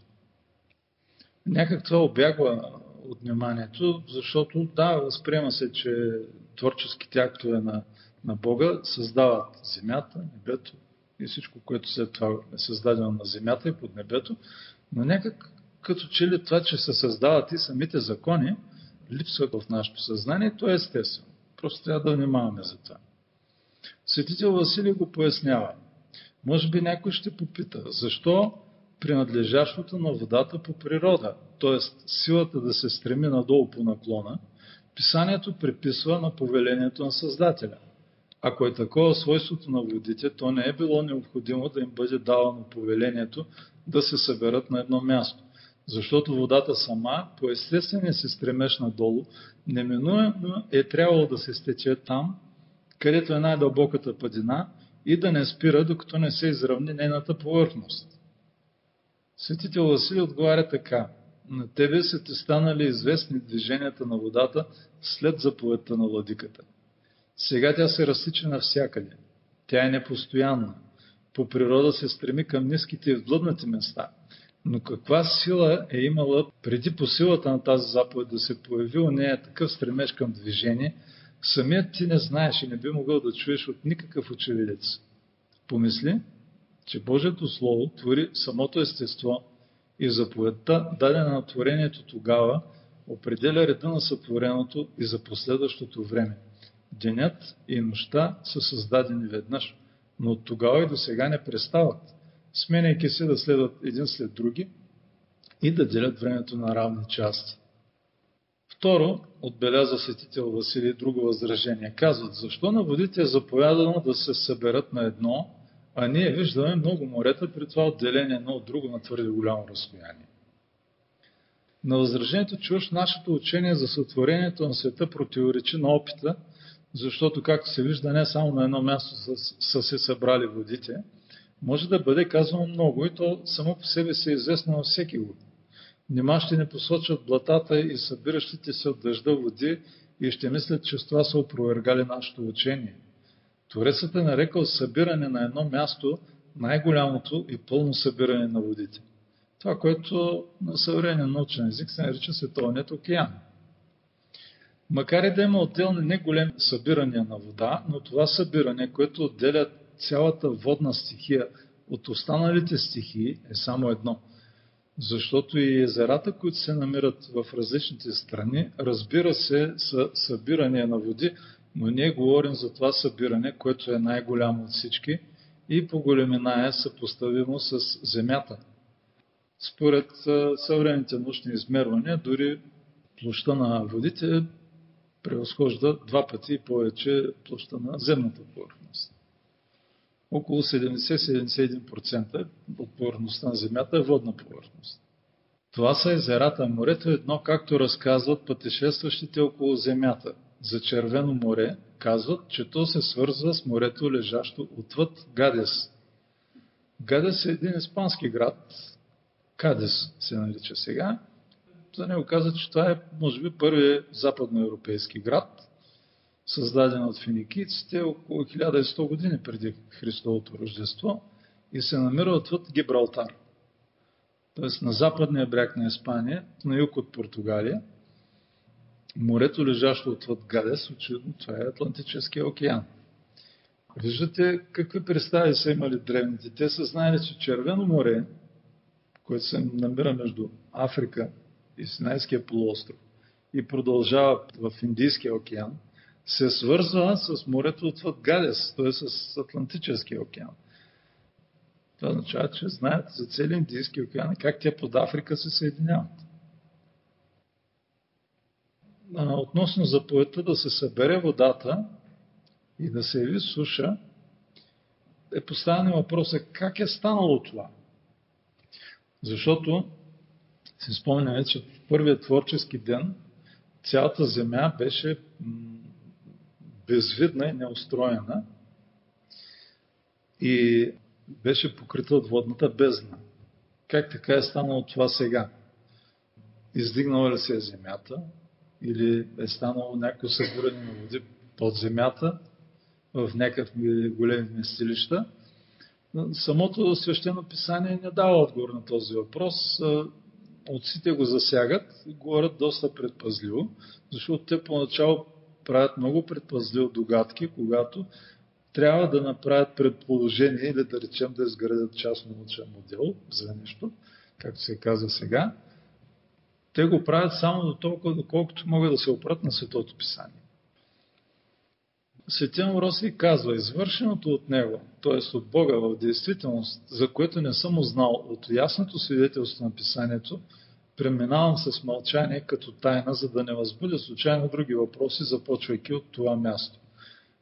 някак това обягва от вниманието, защото да, възприема се, че творческите актове на, на Бога създават земята, небето и всичко, което след това е създадено на земята и под небето, но някак като че ли това, че се създават и самите закони, липсва в нашето съзнание, то е естествено. Просто трябва да внимаваме за това. Светител Василий го пояснява. Може би някой ще попита, защо принадлежащото на водата по природа, т.е. силата да се стреми надолу по наклона, писанието приписва на повелението на Създателя. Ако е такова свойството на водите, то не е било необходимо да им бъде давано повелението да се съберат на едно място. Защото водата сама, по естествения си стремеж надолу, неминуемо е трябвало да се стече там, където е най-дълбоката падина и да не спира, докато не се изравни нейната повърхност. Светител Василий отговаря така. На тебе са ти станали известни движенията на водата след заповедта на владиката. Сега тя се разсича навсякъде. Тя е непостоянна. по природа се стреми към ниските и вдлъбнати места. Но каква сила е имала преди по силата на тази заповед да се появи у нея такъв стремеж към движение, самият ти не знаеш и не би могъл да чуеш от никакъв очевидец. Помисли, че Божието Слово твори самото естество и заповедта, дадена на творението тогава, определя реда на сътвореното и за последващото време. Денят и нощта са създадени веднъж, но от тогава и до сега не престават, сменяйки се да следват един след други и да делят времето на равни части. Второ, отбеляза светител Василий друго възражение. Казват, защо на водите е заповядано да се съберат на едно, а ние виждаме много морета при това отделение едно от друго на твърде голямо разстояние. На възражението, уж нашето учение за сътворението на света противоречи на опита, защото, както се вижда, не само на едно място са, са се събрали водите, може да бъде казано много и то само по себе си е известно на всеки го. Нима ще не посочат блатата и събиращите се от дъжда води и ще мислят, че с това са опровергали нашето учение. Творецът е нарекал събиране на едно място най-голямото и пълно събиране на водите. Това, което на съвременен научен език се нарича Световният океан. Макар и да има отделни неголеми събирания на вода, но това събиране, което отделя цялата водна стихия от останалите стихии, е само едно. Защото и езерата, които се намират в различните страни, разбира се, са събирания на води, но ние говорим за това събиране, което е най-голямо от всички и по големина е съпоставимо с Земята. Според съвременните научни измервания, дори площа на водите превъзхожда два пъти повече площа на земната повърхност. Около 70-71% от повърхността на Земята е водна повърхност. Това са езерата. Морето едно, както разказват пътешестващите около Земята. За Червено море казват, че то се свързва с морето, лежащо отвъд Гадес. Гадес е един испански град, Кадес се нарича сега, за него каза, че това е, може би, първият западноевропейски град, създаден от финикийците около 1100 години преди Христовото Рождество и се намира отвъд Гибралтар. Тоест на западния бряг на Испания, на юг от Португалия, морето лежащо отвъд Гадес, очевидно това е Атлантическия океан. Виждате какви представи са имали древните. Те са знаели, че Червено море, което се намира между Африка и Синайския полуостров и продължава в Индийския океан, се свързва с морето отвъд Гадес, т.е. с Атлантическия океан. Това означава, че знаят за целия Индийски океан и как те под Африка се съединяват. Относно заповедта да се събере водата и да се яви суша, е поставен въпроса как е станало това. Защото си спомняме, че в първият творчески ден цялата земя беше безвидна и неустроена и беше покрита от водната бездна. Как така е станало това сега? Издигнала ли се е земята? Или е станало някакво събиране на води под земята в някакви големи местилища? Самото свещено писание не дава отговор на този въпрос отците го засягат и говорят доста предпазливо, защото те поначало правят много предпазливо догадки, когато трябва да направят предположение или да речем да изградят частно научен модел за нещо, както се казва сега. Те го правят само до толкова, доколкото могат да се опрат на Светото Писание. Светия Мороси казва, извършеното от него, т.е. от Бога в действителност, за което не съм узнал от ясното свидетелство на писанието, преминавам с мълчание като тайна, за да не възбудя случайно други въпроси, започвайки от това място.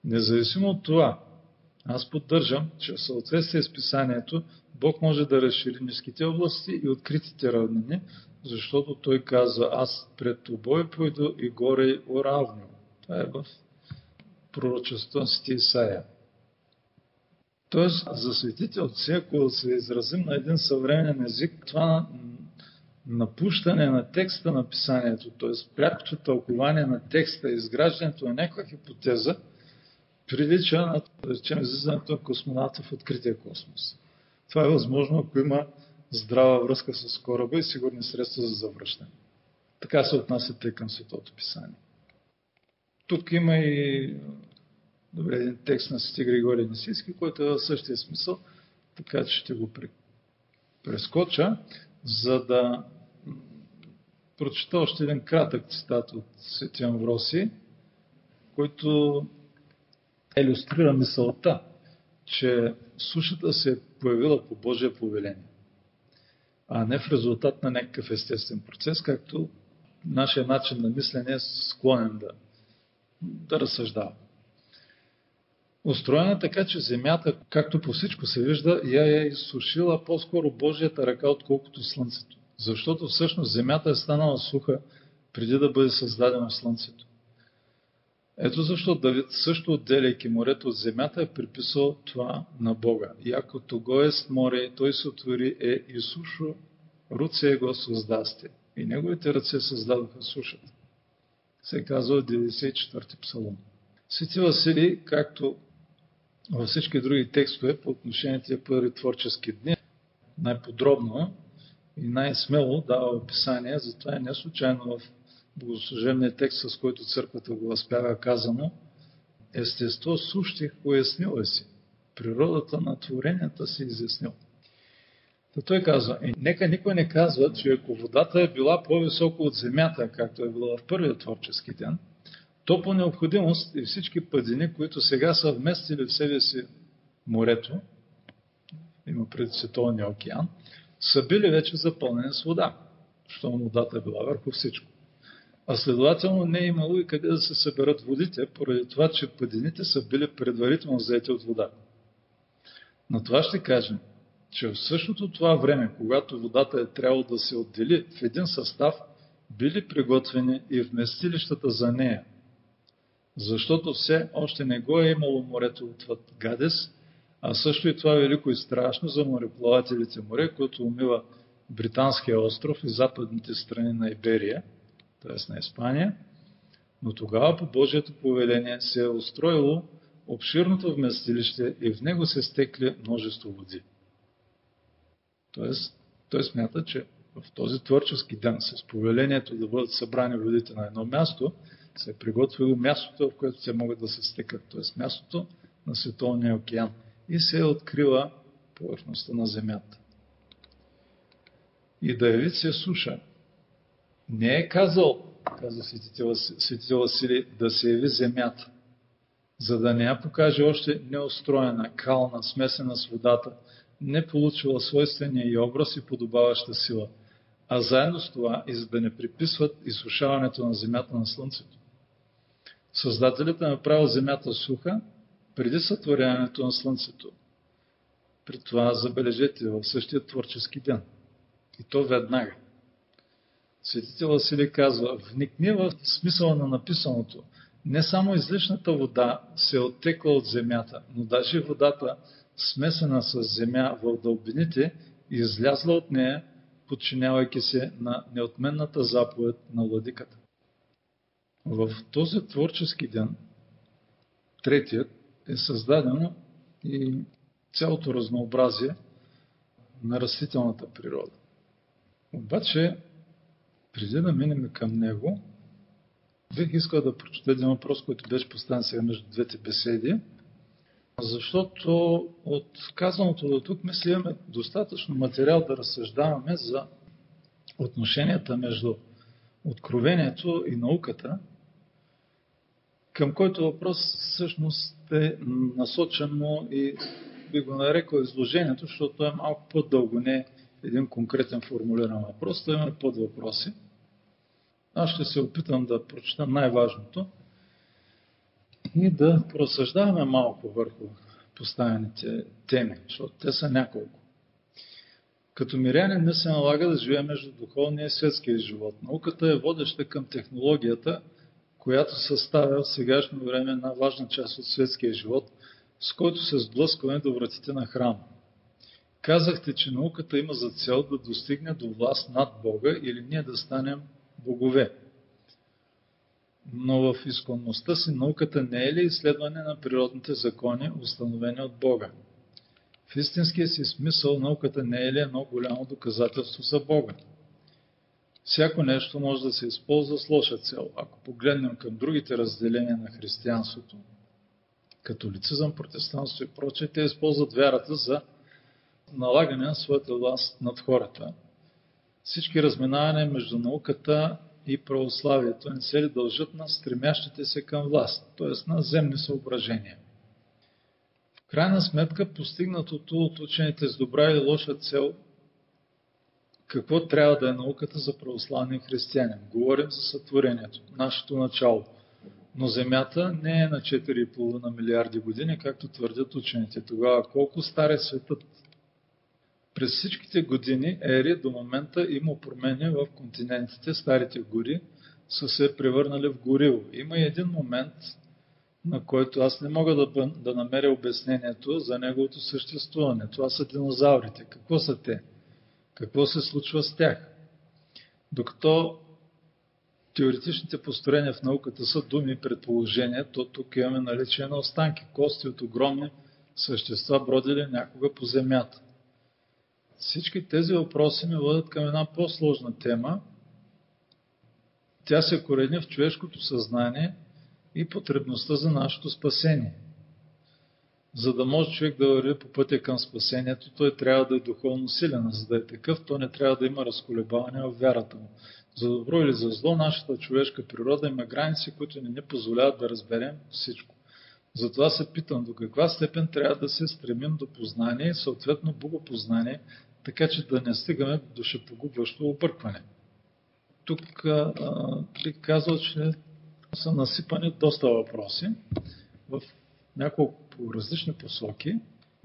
Независимо от това, аз поддържам, че в съответствие с писанието Бог може да разшири ниските области и откритите равнини, защото Той казва, аз пред тобой пойду и горе уравню. Това е в пророчеството на Сити Исаия. Тоест, за светите отци, ако се изразим на един съвременен език, това напущане на текста на писанието, т.е. прякото тълкование на текста, изграждането на някаква хипотеза, прилича на, да речем, излизането на космонавта в открития космос. Това е възможно, ако има здрава връзка с кораба и сигурни средства за завръщане. Така се отнасяте към Светото Писание. Тук има и добре, един текст на Свети Григорий Несийски, който е в същия смисъл, така че ще го прескоча, за да прочета още един кратък цитат от Свети Амвроси, който иллюстрира мисълта, че сушата се е появила по Божие повеление, а не в резултат на някакъв естествен процес, както нашия начин на мислене е склонен да, да разсъждава. Устроена така, че земята, както по всичко се вижда, я е изсушила по-скоро Божията ръка, отколкото Слънцето. Защото всъщност земята е станала суха преди да бъде създадено Слънцето. Ето защо Давид също отделяйки морето от земята е приписал това на Бога. Яко того е с море, той се отвори е Исушо, руце го създасте. И неговите ръце създадоха сушата. Се казва в 94-ти псалом. Свети Василий, както във всички други текстове по отношение тия първи творчески дни, най-подробно и най-смело дава описание, затова е не случайно в богослужебния текст, с който църквата го възпява казано, естество сущих пояснил е си. Природата на творенията си изяснил. Та той казва, е, нека никой не казва, че ако водата е била по-високо от земята, както е било в първия творчески ден, то по необходимост и всички падини, които сега са вместили в себе си морето, има пред Световния океан, са били вече запълнени с вода, защото водата е била върху всичко. А следователно не е имало и къде да се съберат водите, поради това, че падините са били предварително заети от вода. На това ще кажем, че в същото това време, когато водата е трябвало да се отдели в един състав, били приготвени и вместилищата за нея. Защото все още не го е имало морето отвъд Гадес, а също и това велико и страшно за мореплавателите море, което умива Британския остров и западните страни на Иберия, т.е. на Испания, но тогава по Божието повеление се е устроило обширното вместилище и в него се стекли множество води. Тоест, той смята, че в този творчески ден с повелението да бъдат събрани водите на едно място, се е приготвило мястото, в което те могат да се стекат, т.е. мястото на Световния океан. И се е открила повърхността на земята. И да яви се суша. Не е казал, каза светител Василий, да се яви земята, за да не я покаже още неустроена, кална, смесена с водата, не получила свойствения и образ и подобаваща сила, а заедно с това и за да не приписват изсушаването на земята на Слънцето. Създателят е направил земята суха преди сътворяването на Слънцето. При това забележете в същия творчески ден. И то веднага. Светител Василий казва, вникни в смисъла на написаното. Не само излишната вода се е оттекла от земята, но даже водата, смесена с земя в дълбините, излязла от нея, подчинявайки се на неотменната заповед на владиката. В този творчески ден, третият, е създадено и цялото разнообразие на растителната природа. Обаче, преди да минем към него, бих искал да прочета един въпрос, който беше поставен сега между двете беседи, защото от казаното до тук, мисля, имаме достатъчно материал да разсъждаваме за отношенията между откровението и науката, към който въпрос всъщност е насочено и би го нарекал изложението, защото е малко по-дълго, не един конкретен формулиран въпрос, той има подвъпроси. Аз ще се опитам да прочета най-важното и да просъждаваме малко върху поставените теми, защото те са няколко. Като миряне не се налага да живее между духовния и светския живот. Науката е водеща към технологията, която съставя в сегашно време една важна част от светския живот, с който се сблъскваме до вратите на храма. Казахте, че науката има за цел да достигне до власт над Бога или ние да станем богове. Но в изконността си науката не е ли изследване на природните закони, установени от Бога? В истинския си смисъл науката не е ли едно голямо доказателство за Бога? Всяко нещо може да се използва с лоша цел. Ако погледнем към другите разделения на християнството, католицизъм, протестантство и прочее, те използват вярата за налагане на своята власт над хората. Всички разминавания между науката и православието не се ли дължат на стремящите се към власт, т.е. на земни съображения. В крайна сметка, постигнатото от учените с добра или лоша цел, какво трябва да е науката за православни християни? Говорим за сътворението, нашето начало. Но Земята не е на 4,5 милиарди години, както твърдят учените. Тогава колко стар е светът? През всичките години ери до момента има промени в континентите, старите гори са се превърнали в гориво. Има и един момент, на който аз не мога да, да намеря обяснението за неговото съществуване. Това са динозаврите. Какво са те? Какво се случва с тях? Докато теоретичните построения в науката са думи и предположения, то тук имаме наличие на останки, кости от огромни същества, бродили някога по земята. Всички тези въпроси ми водят към една по-сложна тема. Тя се корени в човешкото съзнание и потребността за нашето спасение. За да може човек да върви по пътя към спасението, той трябва да е духовно силен. За да е такъв, то не трябва да има разколебаване в вярата му. За добро или за зло, нашата човешка природа има граници, които не ни позволяват да разберем всичко. Затова се питам до каква степен трябва да се стремим до познание и съответно богопознание, така че да не стигаме до душепогубващо объркване. Тук бих казал, че са насипани доста въпроси в няколко по различни посоки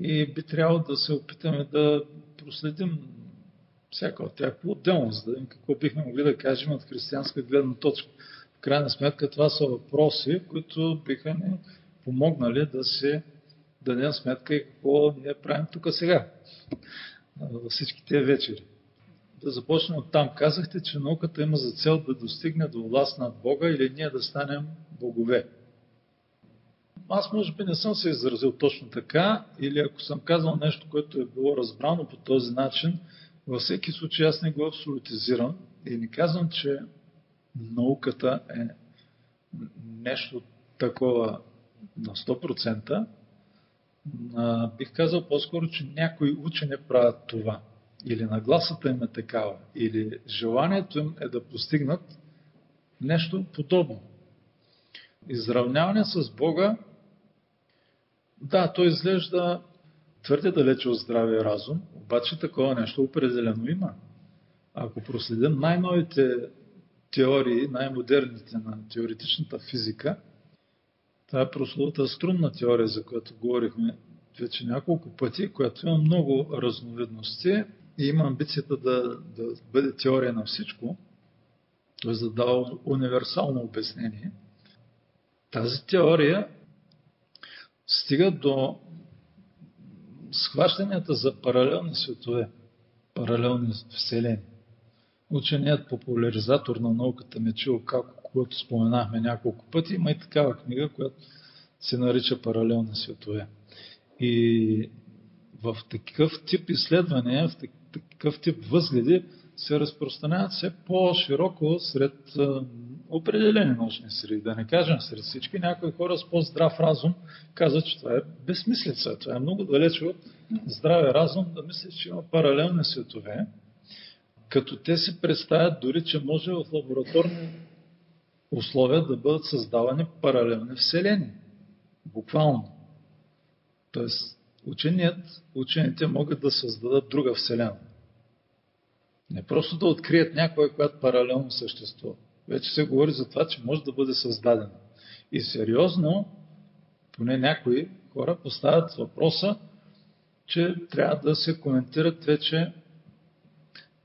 и би трябвало да се опитаме да проследим всяка от тях по-отделно, за да видим какво бихме могли да кажем от християнска гледна точка. В крайна сметка това са въпроси, които биха ни помогнали да се дадем сметка и какво ние правим тук сега, във всички тези вечери. Да започнем от там. Казахте, че науката има за цел да достигне до власт над Бога или ние да станем богове аз може би не съм се изразил точно така, или ако съм казал нещо, което е било разбрано по този начин, във всеки случай аз не го абсолютизирам и не казвам, че науката е нещо такова на 100%, а, бих казал по-скоро, че някои учени правят това. Или нагласата им е такава, или желанието им е да постигнат нещо подобно. Изравняване с Бога да, той изглежда твърде далече от здравия разум, обаче такова нещо определено има. Ако проследим най-новите теории, най-модерните на теоретичната физика, това е прословата струнна теория, за която говорихме вече няколко пъти, която има много разновидности и има амбицията да, да бъде теория на всичко, т.е. да дава универсално обяснение. Тази теория стига до схващанията за паралелни светове, паралелни вселени. Ученият популяризатор на науката Мечил Како, което споменахме няколко пъти, има и такава книга, която се нарича Паралелни светове. И в такъв тип изследвания, в такъв тип възгледи се разпространяват все по-широко сред определени научни среди, да не кажем сред всички, някои хора с по-здрав разум казват, че това е безсмислица. Това е много далече от здравия разум да мислят, че има паралелни светове, като те си представят дори, че може в лабораторни условия да бъдат създавани паралелни вселени. Буквално. Тоест, ученият, учените могат да създадат друга вселена. Не просто да открият някоя, която паралелно съществува. Вече се говори за това, че може да бъде създадена. И сериозно, поне някои хора поставят въпроса, че трябва да се коментират вече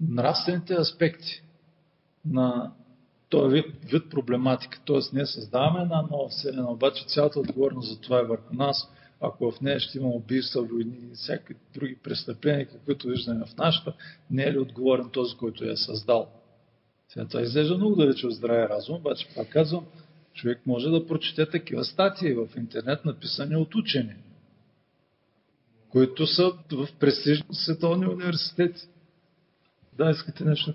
нравствените аспекти на този вид, вид проблематика. Тоест, ние създаваме една нова вселена, обаче цялата отговорност за това е върху нас – ако в нея ще има убийства, войни и всякакви други престъпления, каквито виждаме в нашата, не е ли отговорен този, който я е създал? Сега това изглежда много далече от здравия разум, обаче пак казвам, Човек може да прочете такива статии в интернет, написани от учени, които са в престижни световни университети. Да, искате нещо?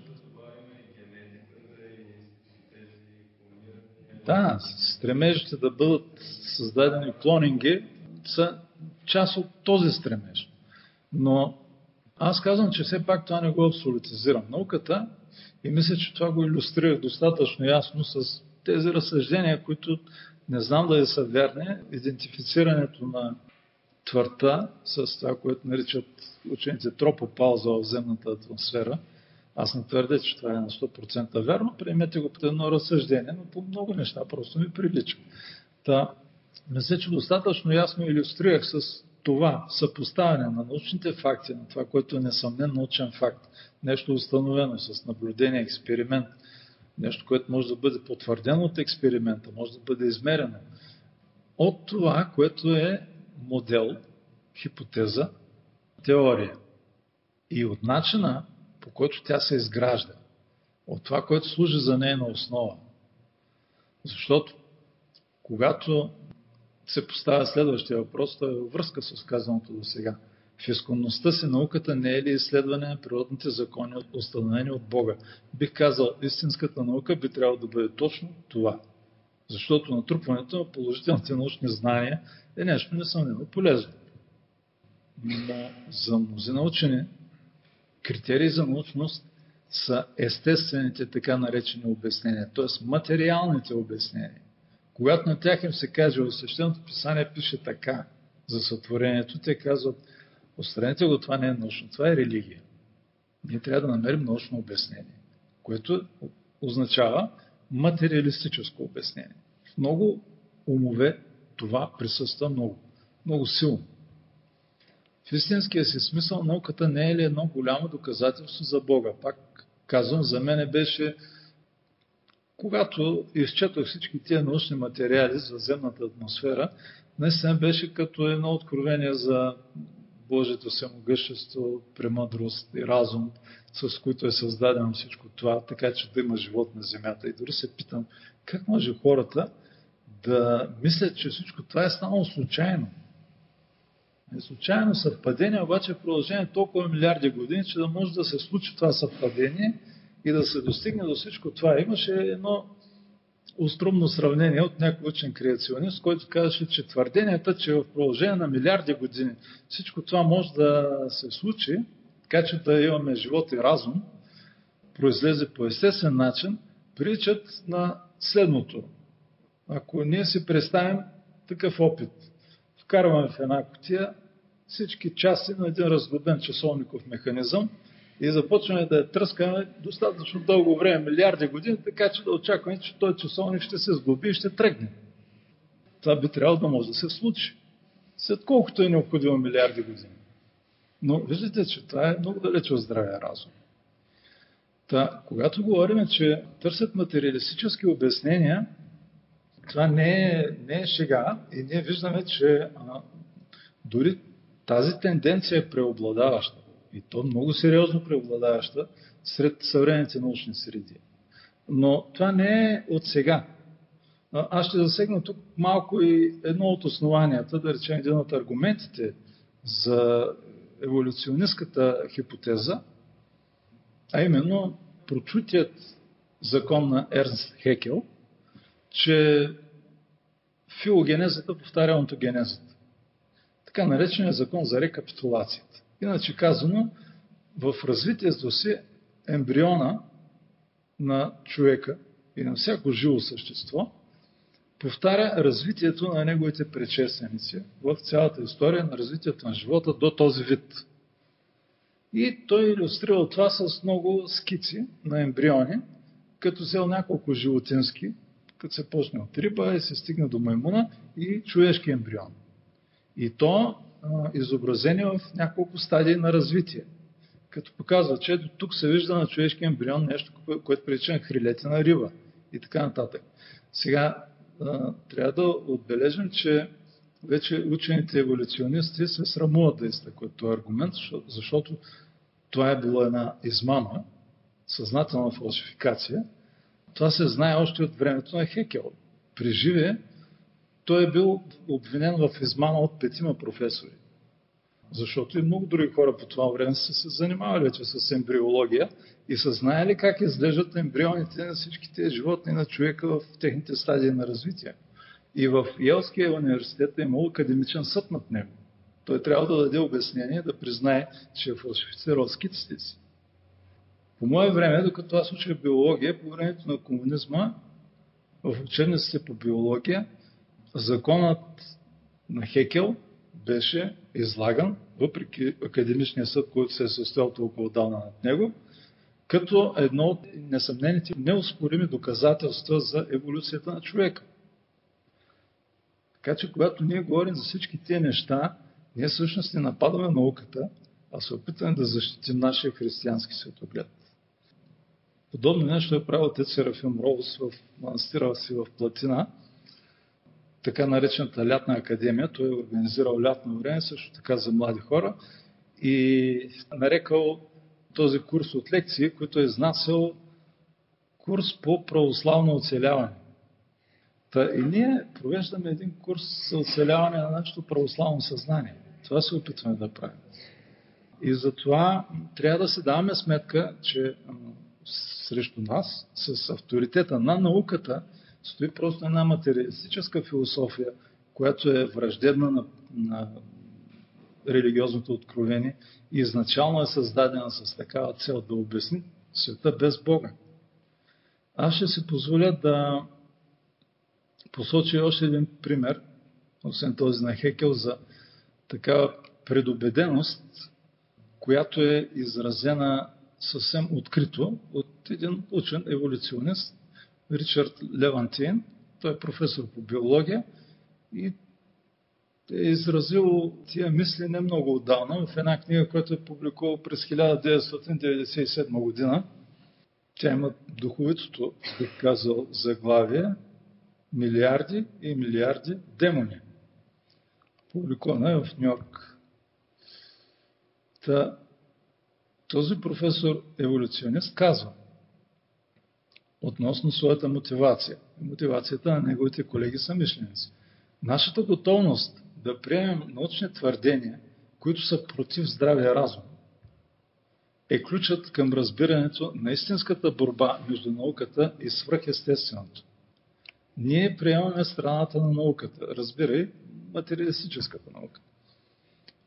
Да, стремежите да бъдат създадени клонинги са част от този стремеж. Но аз казвам, че все пак това не го абсолютизирам. Науката и мисля, че това го иллюстрирах достатъчно ясно с тези разсъждения, които не знам дали са верни. Идентифицирането на твърта с това, което наричат учените тропопауза в земната атмосфера. Аз не твърдя, че това е на 100% верно. Приемете го по едно разсъждение, но по много неща просто ми прилича. Та, мисля, че достатъчно ясно иллюстрирах с това съпоставяне на научните факти, на това, което е несъмнен научен факт, нещо установено с наблюдение, експеримент, нещо, което може да бъде потвърдено от експеримента, може да бъде измерено, от това, което е модел, хипотеза, теория. И от начина, по който тя се изгражда, от това, което служи за нейна основа. Защото, когато се поставя следващия въпрос, той е във връзка с казаното до сега. В изконността си науката не е ли изследване на природните закони, установени от Бога? Бих казал, истинската наука би трябвало да бъде точно това. Защото натрупването на положителните научни знания е нещо несъмнено полезно. Но за мнозина учени критерии за научност са естествените така наречени обяснения, т.е. материалните обяснения. Когато на тях им се каже, в свещеното писание пише така за сътворението, те казват, отстраните го, това не е научно, това е религия. Ние трябва да намерим научно обяснение, което означава материалистическо обяснение. В много умове това присъства много, много силно. В истинския си смисъл науката не е ли едно голямо доказателство за Бога? Пак казвам, за мен беше когато изчетох всички тия научни материали за земната атмосфера, наистина беше като едно откровение за Божието самогъщество, премъдрост и разум, с които е създадено всичко това, така че да има живот на Земята. И дори се питам, как може хората да мислят, че всичко това е станало случайно? Е случайно съвпадение, обаче в продължение толкова милиарди години, че да може да се случи това съвпадение – и да се достигне до всичко това. Имаше едно уструмно сравнение от някой учен креационист, който казваше, че твърденията, че в продължение на милиарди години всичко това може да се случи, така че да имаме живот и разум, произлезе по естествен начин, приличат на следното. Ако ние си представим такъв опит, вкарваме в една котия всички части на един разглобен часовников механизъм, и започваме да я тръскаме достатъчно дълго време, милиарди години, така че да очакваме, че този часовник ще се сглоби и ще тръгне. Това би трябвало да може да се случи. След колкото е необходимо милиарди години. Но виждате, че това е много далече от здравия разум. Та, когато говорим, че търсят материалистически обяснения, това не е, не е шега и ние виждаме, че а, дори тази тенденция е преобладаваща и то много сериозно преобладаваща сред съвременните научни среди. Но това не е от сега. Аз ще засегна тук малко и едно от основанията, да речем един от аргументите за еволюционистката хипотеза, а именно прочутият закон на Ернст Хекел, че филогенезата повтаря онтогенезата. Така наречения закон за рекапитулацията. Иначе казано, в развитието си ембриона на човека и на всяко живо същество повтаря развитието на неговите предшественици в цялата история на развитието на живота до този вид. И той иллюстрира това с много скици на ембриони, като взел няколко животински, като се почне от риба и се стигне до маймуна и човешки ембрион. И то изобразени в няколко стадии на развитие. Като показва, че до тук се вижда на човешки ембрион нещо, което прилича на хрилете на риба и така нататък. Сега трябва да отбележим, че вече учените еволюционисти се срамуват да изтъкват този аргумент, защото това е било една измама, съзнателна фалшификация. Това се знае още от времето на Хекел. преживе, той е бил обвинен в измама от петима професори. Защото и много други хора по това време са се занимавали вече с ембриология и са знаели как изглеждат ембрионите на всички тези животни на човека в техните стадии на развитие. И в Елския университет е имал академичен съд над него. Той трябва да даде обяснение, да признае, че е фалшифицирал скиците си. По мое време, докато аз учих биология, по времето на комунизма, в учебниците по биология, законът на Хекел беше излаган, въпреки академичния съд, който се е състоял толкова отдавна над него, като едно от несъмнените неоспорими доказателства за еволюцията на човека. Така че, когато ние говорим за всички тези неща, ние всъщност не нападаме науката, а се опитваме да защитим нашия християнски светоглед. Подобно нещо е правил отец Серафим Роуз в манастира си в Платина, така наречената лятна академия. Той е организирал лятно време, също така за млади хора и нарекал този курс от лекции, който е изнасял курс по православно оцеляване. Та и ние провеждаме един курс за оцеляване на нашето православно съзнание. Това се опитваме да правим. И затова трябва да си даваме сметка, че срещу нас, с авторитета на науката, стои просто една материалистическа философия, която е враждебна на, на религиозното откровение и изначално е създадена с такава цел да обясни света без Бога. Аз ще си позволя да посоча още един пример, освен този на Хекел, за такава предубеденост, която е изразена съвсем открито от един учен еволюционист, Ричард Левантин. Той е професор по биология и е изразил тия мисли не много отдавна в една книга, която е публикувал през 1997 година. Тя има духовитото, бих казал, заглавие Милиарди и милиарди демони. Публикувана е в Нью Йорк. Та, този професор еволюционист казва относно своята мотивация мотивацията на неговите колеги самишленици. Нашата готовност да приемем научни твърдения, които са против здравия разум, е ключът към разбирането на истинската борба между науката и свръхестественото. Ние приемаме страната на науката, разбирай материалистическата наука.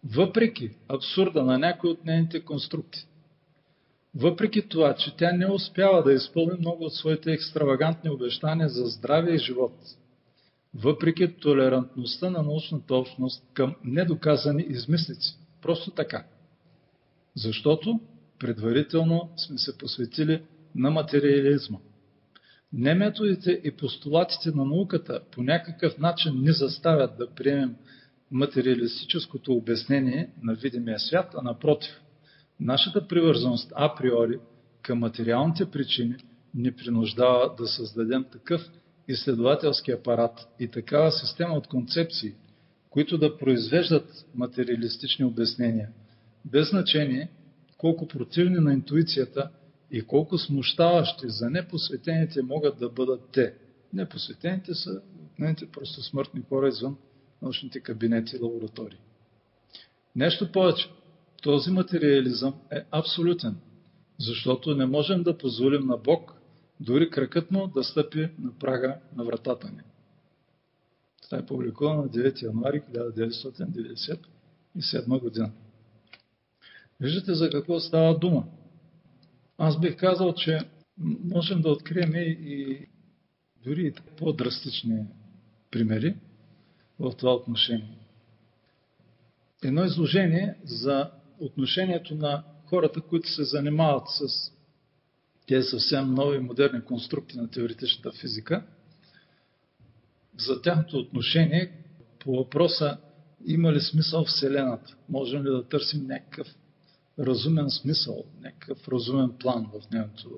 Въпреки абсурда на някои от нейните конструкти, въпреки това, че тя не успява да изпълни много от своите екстравагантни обещания за здраве и живот, въпреки толерантността на научната общност към недоказани измислици. Просто така. Защото предварително сме се посветили на материализма. Не методите и постулатите на науката по някакъв начин ни заставят да приемем материалистическото обяснение на видимия свят, а напротив, нашата привързаност априори към материалните причини ни принуждава да създадем такъв изследователски апарат и такава система от концепции, които да произвеждат материалистични обяснения, без значение колко противни на интуицията и колко смущаващи за непосветените могат да бъдат те. Непосветените са обикновените просто смъртни хора извън научните кабинети и лаборатории. Нещо повече. Този материализъм е абсолютен, защото не можем да позволим на Бог дори кракът му да стъпи на прага на вратата ни. Това е публикувано на 9 януари 1997 година. Виждате за какво става дума. Аз бих казал, че можем да открием и дори по-драстични примери в това отношение. Едно изложение за отношението на хората, които се занимават с тези съвсем нови модерни конструкти на теоретичната физика, за тяхното отношение по въпроса има ли смисъл Вселената? Можем ли да търсим някакъв разумен смисъл, някакъв разумен план в нейното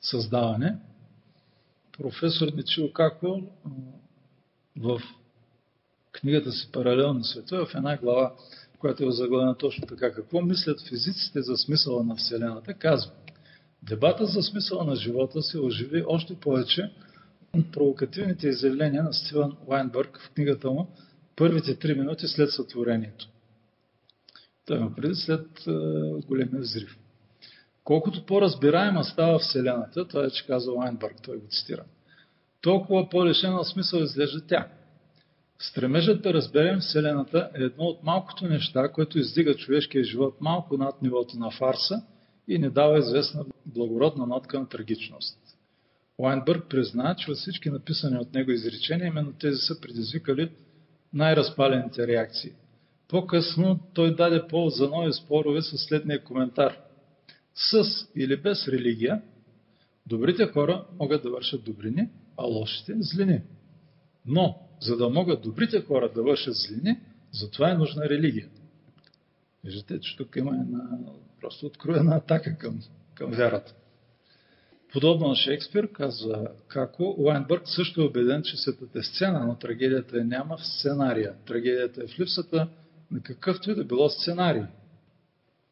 създаване. Професор Мичио Како в книгата си Паралелно света, в една глава, която е заглавена точно така, какво мислят физиците за смисъла на Вселената, казва Дебата за смисъла на живота се оживи още повече от провокативните изявления на Стивън Лайнбърг в книгата му Първите три минути след сътворението. Той има преди след е, големия взрив. Колкото по-разбираема става Вселената, това е, че каза Лайнбърг, той го цитира, толкова по-лишена смисъл изглежда тя. Стремежът да разберем Вселената е едно от малкото неща, което издига човешкия живот малко над нивото на фарса и не дава известна благородна нотка на трагичност. Лайнбърг призна, че от всички написани от него изречения, именно тези са предизвикали най-разпалените реакции. По-късно той даде повод за нови спорове със следния коментар. С или без религия, добрите хора могат да вършат добрини, а лошите – злини. Но, за да могат добрите хора да вършат злини, затова е нужна религия. Виждате, че тук има една просто откровена атака към, към вярата. Подобно на Шекспир, казва Како, Лайнбърг също е убеден, че светът е сцена, но трагедията е няма в сценария. Трагедията е в липсата на какъвто и да било сценарий.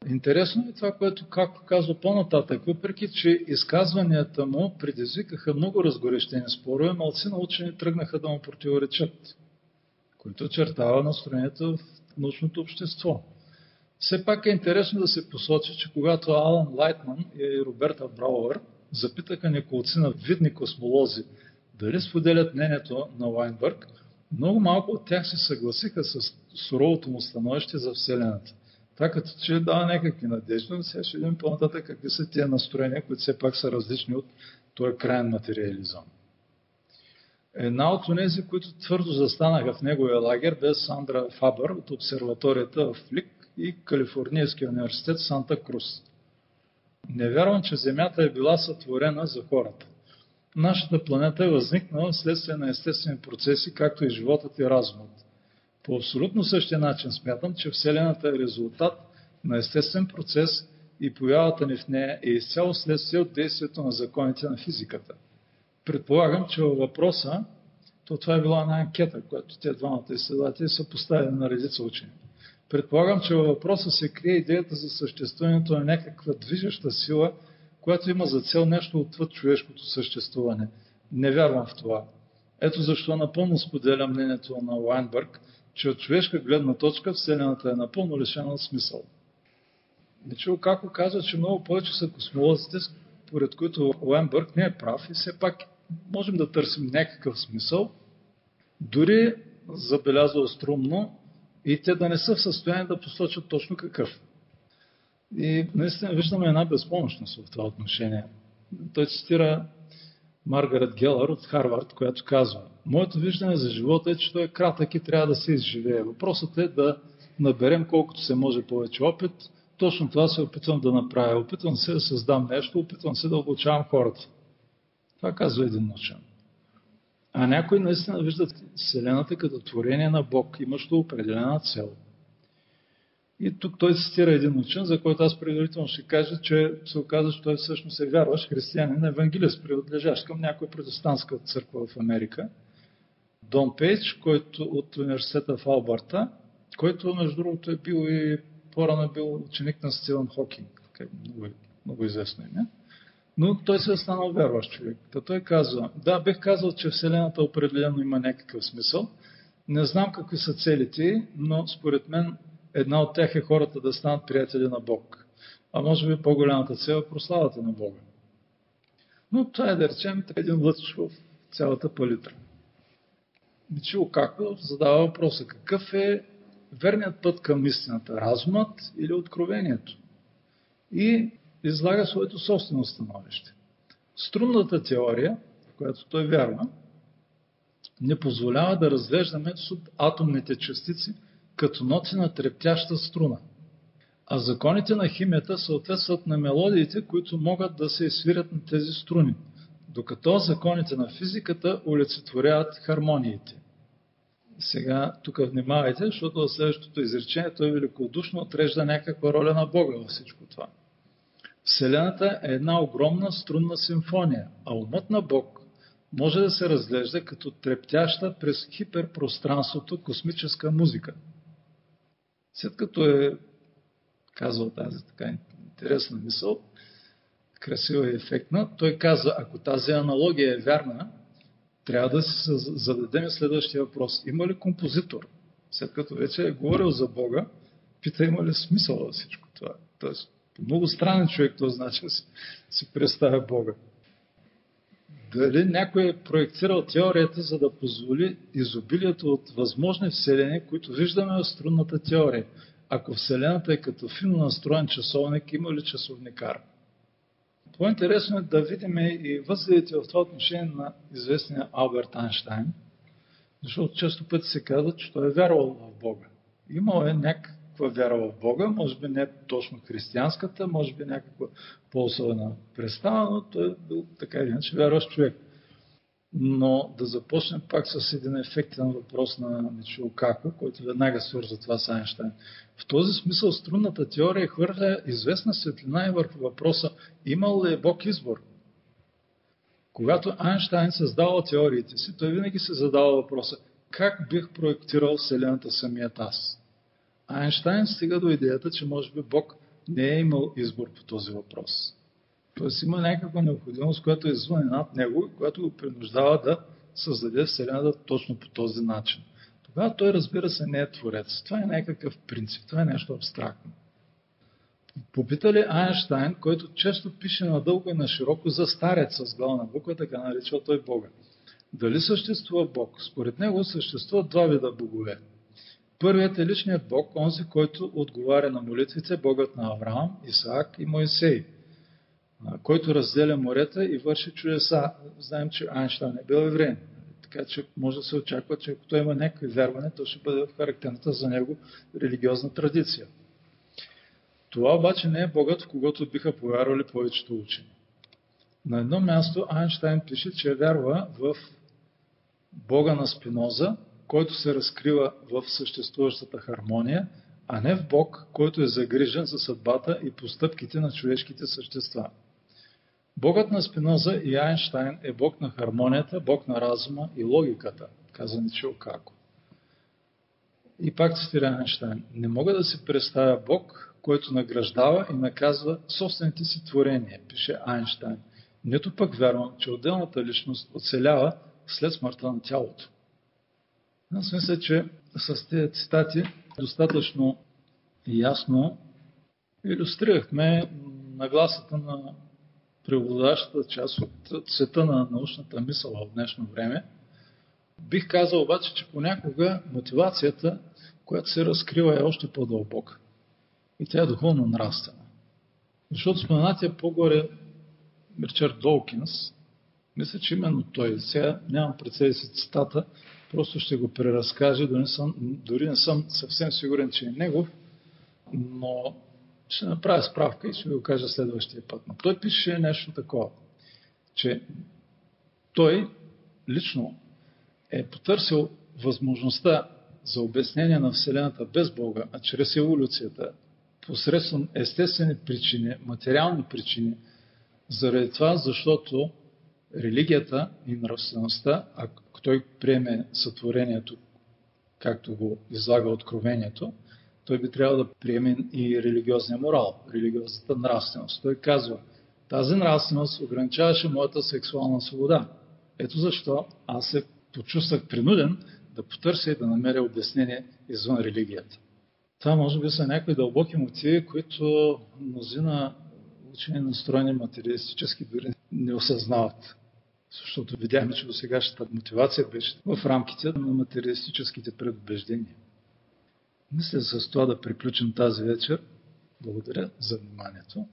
Интересно е това, което както казва по-нататък, въпреки че изказванията му предизвикаха много разгорещени спорове, малци на учени тръгнаха да му противоречат, които чертава настроението в научното общество. Все пак е интересно да се посочи, че когато Алан Лайтман и Роберта Брауър запитаха неколци на видни космолози дали споделят мнението на Лайнбърг, много малко от тях се съгласиха с суровото му становище за Вселената. Това като че дава някакви надежди, но сега ще видим по-нататък какви са тия настроения, които все пак са различни от този крайен материализъм. Една от тези, които твърдо застанаха в неговия лагер, бе Сандра Фабър от обсерваторията в Лик и Калифорнийския университет Санта Крус. Не вярвам, че Земята е била сътворена за хората. Нашата планета е възникнала следствие на естествени процеси, както и животът и разумът. По абсолютно същия начин смятам, че Вселената е резултат на естествен процес и появата ни в нея е изцяло следствие от действието на законите на физиката. Предполагам, че във въпроса, то това е била една анкета, която те двамата изследователи са поставили на редица учени. Предполагам, че във въпроса се крие идеята за съществуването на някаква движеща сила, която има за цел нещо отвъд човешкото съществуване. Не вярвам в това. Ето защо напълно споделям мнението на Лайнбърг, че от човешка гледна точка Вселената е напълно лишена от смисъл. Мичо Како казва, че много повече са космолозите, поред които Лайнбърг не е прав и все пак можем да търсим някакъв смисъл, дори забелязва струмно и те да не са в състояние да посочат точно какъв. И наистина виждаме една безпомощност в това отношение. Той цитира Маргарет Гелър от Харвард, която казва Моето виждане за живота е, че той е кратък и трябва да се изживее. Въпросът е да наберем колкото се може повече опит. Точно това се опитвам да направя. Опитвам се да създам нещо, опитвам се да обучавам хората. Това казва един учен. А някои наистина виждат Вселената като творение на Бог, имащо определена цел. И тук той цитира един учен, за който аз предварително ще кажа, че се оказа, че той всъщност е вярващ християнин, евангелист, принадлежащ към някоя протестантска църква в Америка. Дон Пейдж, който от университета в Албарта, който между другото е бил и по-рано е бил ученик на Стивън Хокинг, много, много известно име. Но той се е станал вярващ човек. Та той казва, да, бих казал, че Вселената определено има някакъв смисъл. Не знам какви са целите, но според мен една от тях е хората да станат приятели на Бог. А може би по-голямата цел е прославата на Бога. Но това е да речем един лъч в цялата палитра. Мичил Како задава въпроса какъв е верният път към истината, разумът или откровението? И излага своето собствено становище. Струнната теория, в която той вярва, не позволява да разглеждаме атомните частици като ноти на трептяща струна. А законите на химията съответстват на мелодиите, които могат да се свирят на тези струни, докато законите на физиката олицетворяват хармониите. Сега тук внимавайте, защото в следващото изречение той великодушно отрежда някаква роля на Бога във всичко това. Вселената е една огромна струнна симфония, а умът на Бог може да се разглежда като трептяща през хиперпространството космическа музика. След като е казал тази така интересна мисъл, красива и ефектна, той каза, ако тази аналогия е вярна, трябва да си зададем следващия въпрос. Има ли композитор? След като вече е говорил за Бога, пита има ли смисъл във всичко това. Тоест, много странен човек този начин си, си представя Бога. Дали някой е проектирал теорията, за да позволи изобилието от възможни вселени, които виждаме в струнната теория. Ако Вселената е като финно настроен часовник, има ли часовникар? По-интересно е да видим и възгледите в това отношение на известния Алберт Айнштайн, защото често пъти се казва, че той е вярвал в Бога. Имал е някаква вяра в Бога, може би не точно християнската, може би някаква по-особена представа, но той е бил така или иначе вярващ човек. Но да започнем пак с един ефектен въпрос на Мичо Како, който веднага свърза това с Айнштайн. В този смисъл струнната теория хвърля известна светлина и върху въпроса имал ли е Бог избор? Когато Айнштайн създава теориите си, той винаги се задава въпроса как бих проектирал Вселената самият аз? Айнштайн стига до идеята, че може би Бог не е имал избор по този въпрос. Тоест има някаква необходимост, която е извън над него и която го принуждава да създаде Вселената точно по този начин. Тогава той, разбира се, не е творец. Това е някакъв принцип, това е нещо абстрактно. Попитали Айнштайн, който често пише надълго и на широко за старец с главна буква, така наричал той Бога. Дали съществува Бог? Според него съществуват два вида богове. Първият е личният Бог, онзи, който отговаря на молитвите, Богът на Авраам, Исаак и Моисей, който разделя морета и върши чудеса. Знаем, че Айнштайн е бил евреин. Така че може да се очаква, че ако той има някакви вярване, то ще бъде в характерната за него религиозна традиция. Това обаче не е Богът, в когото биха повярвали повечето учени. На едно място Айнштайн пише, че вярва в Бога на Спиноза, който се разкрива в съществуващата хармония, а не в Бог, който е загрижен за съдбата и постъпките на човешките същества. Богът на Спиноза и Айнштайн е Бог на хармонията, Бог на разума и логиката, каза Ничил Како. И пак цитира Айнштайн. Не мога да си представя Бог, който награждава и наказва собствените си творения, пише Айнштайн. Нито пък вярвам, че отделната личност оцелява след смъртта на тялото. Аз мисля, че с тези цитати достатъчно ясно иллюстрирахме нагласата на преобладащата част от света на научната мисъл в днешно време. Бих казал обаче, че понякога мотивацията, която се разкрива е още по-дълбока. И тя е духовно нравствена. Защото споменатия по-горе Ричард Долкинс, мисля, че именно той, сега нямам пред себе си цитата, просто ще го преразкажа, дори не съм, дори не съм съвсем сигурен, че е негов, но ще направя справка и ще ви го кажа следващия път. Но той пише нещо такова, че той лично е потърсил възможността за обяснение на Вселената без Бога, а чрез еволюцията, посредством естествени причини, материални причини, заради това, защото религията и нравствеността, той приеме сътворението, както го излага откровението, той би трябвало да приеме и религиозния морал, религиозната нравственост. Той казва, тази нравственост ограничаваше моята сексуална свобода. Ето защо аз се почувствах принуден да потърся и да намеря обяснение извън религията. Това може би са някои дълбоки мотиви, които мнозина учени настроени материалистически дори не осъзнават. Защото видяхме, че до сегашната мотивация беше в рамките на материалистическите предубеждения. Мисля с това да приключим тази вечер. Благодаря за вниманието.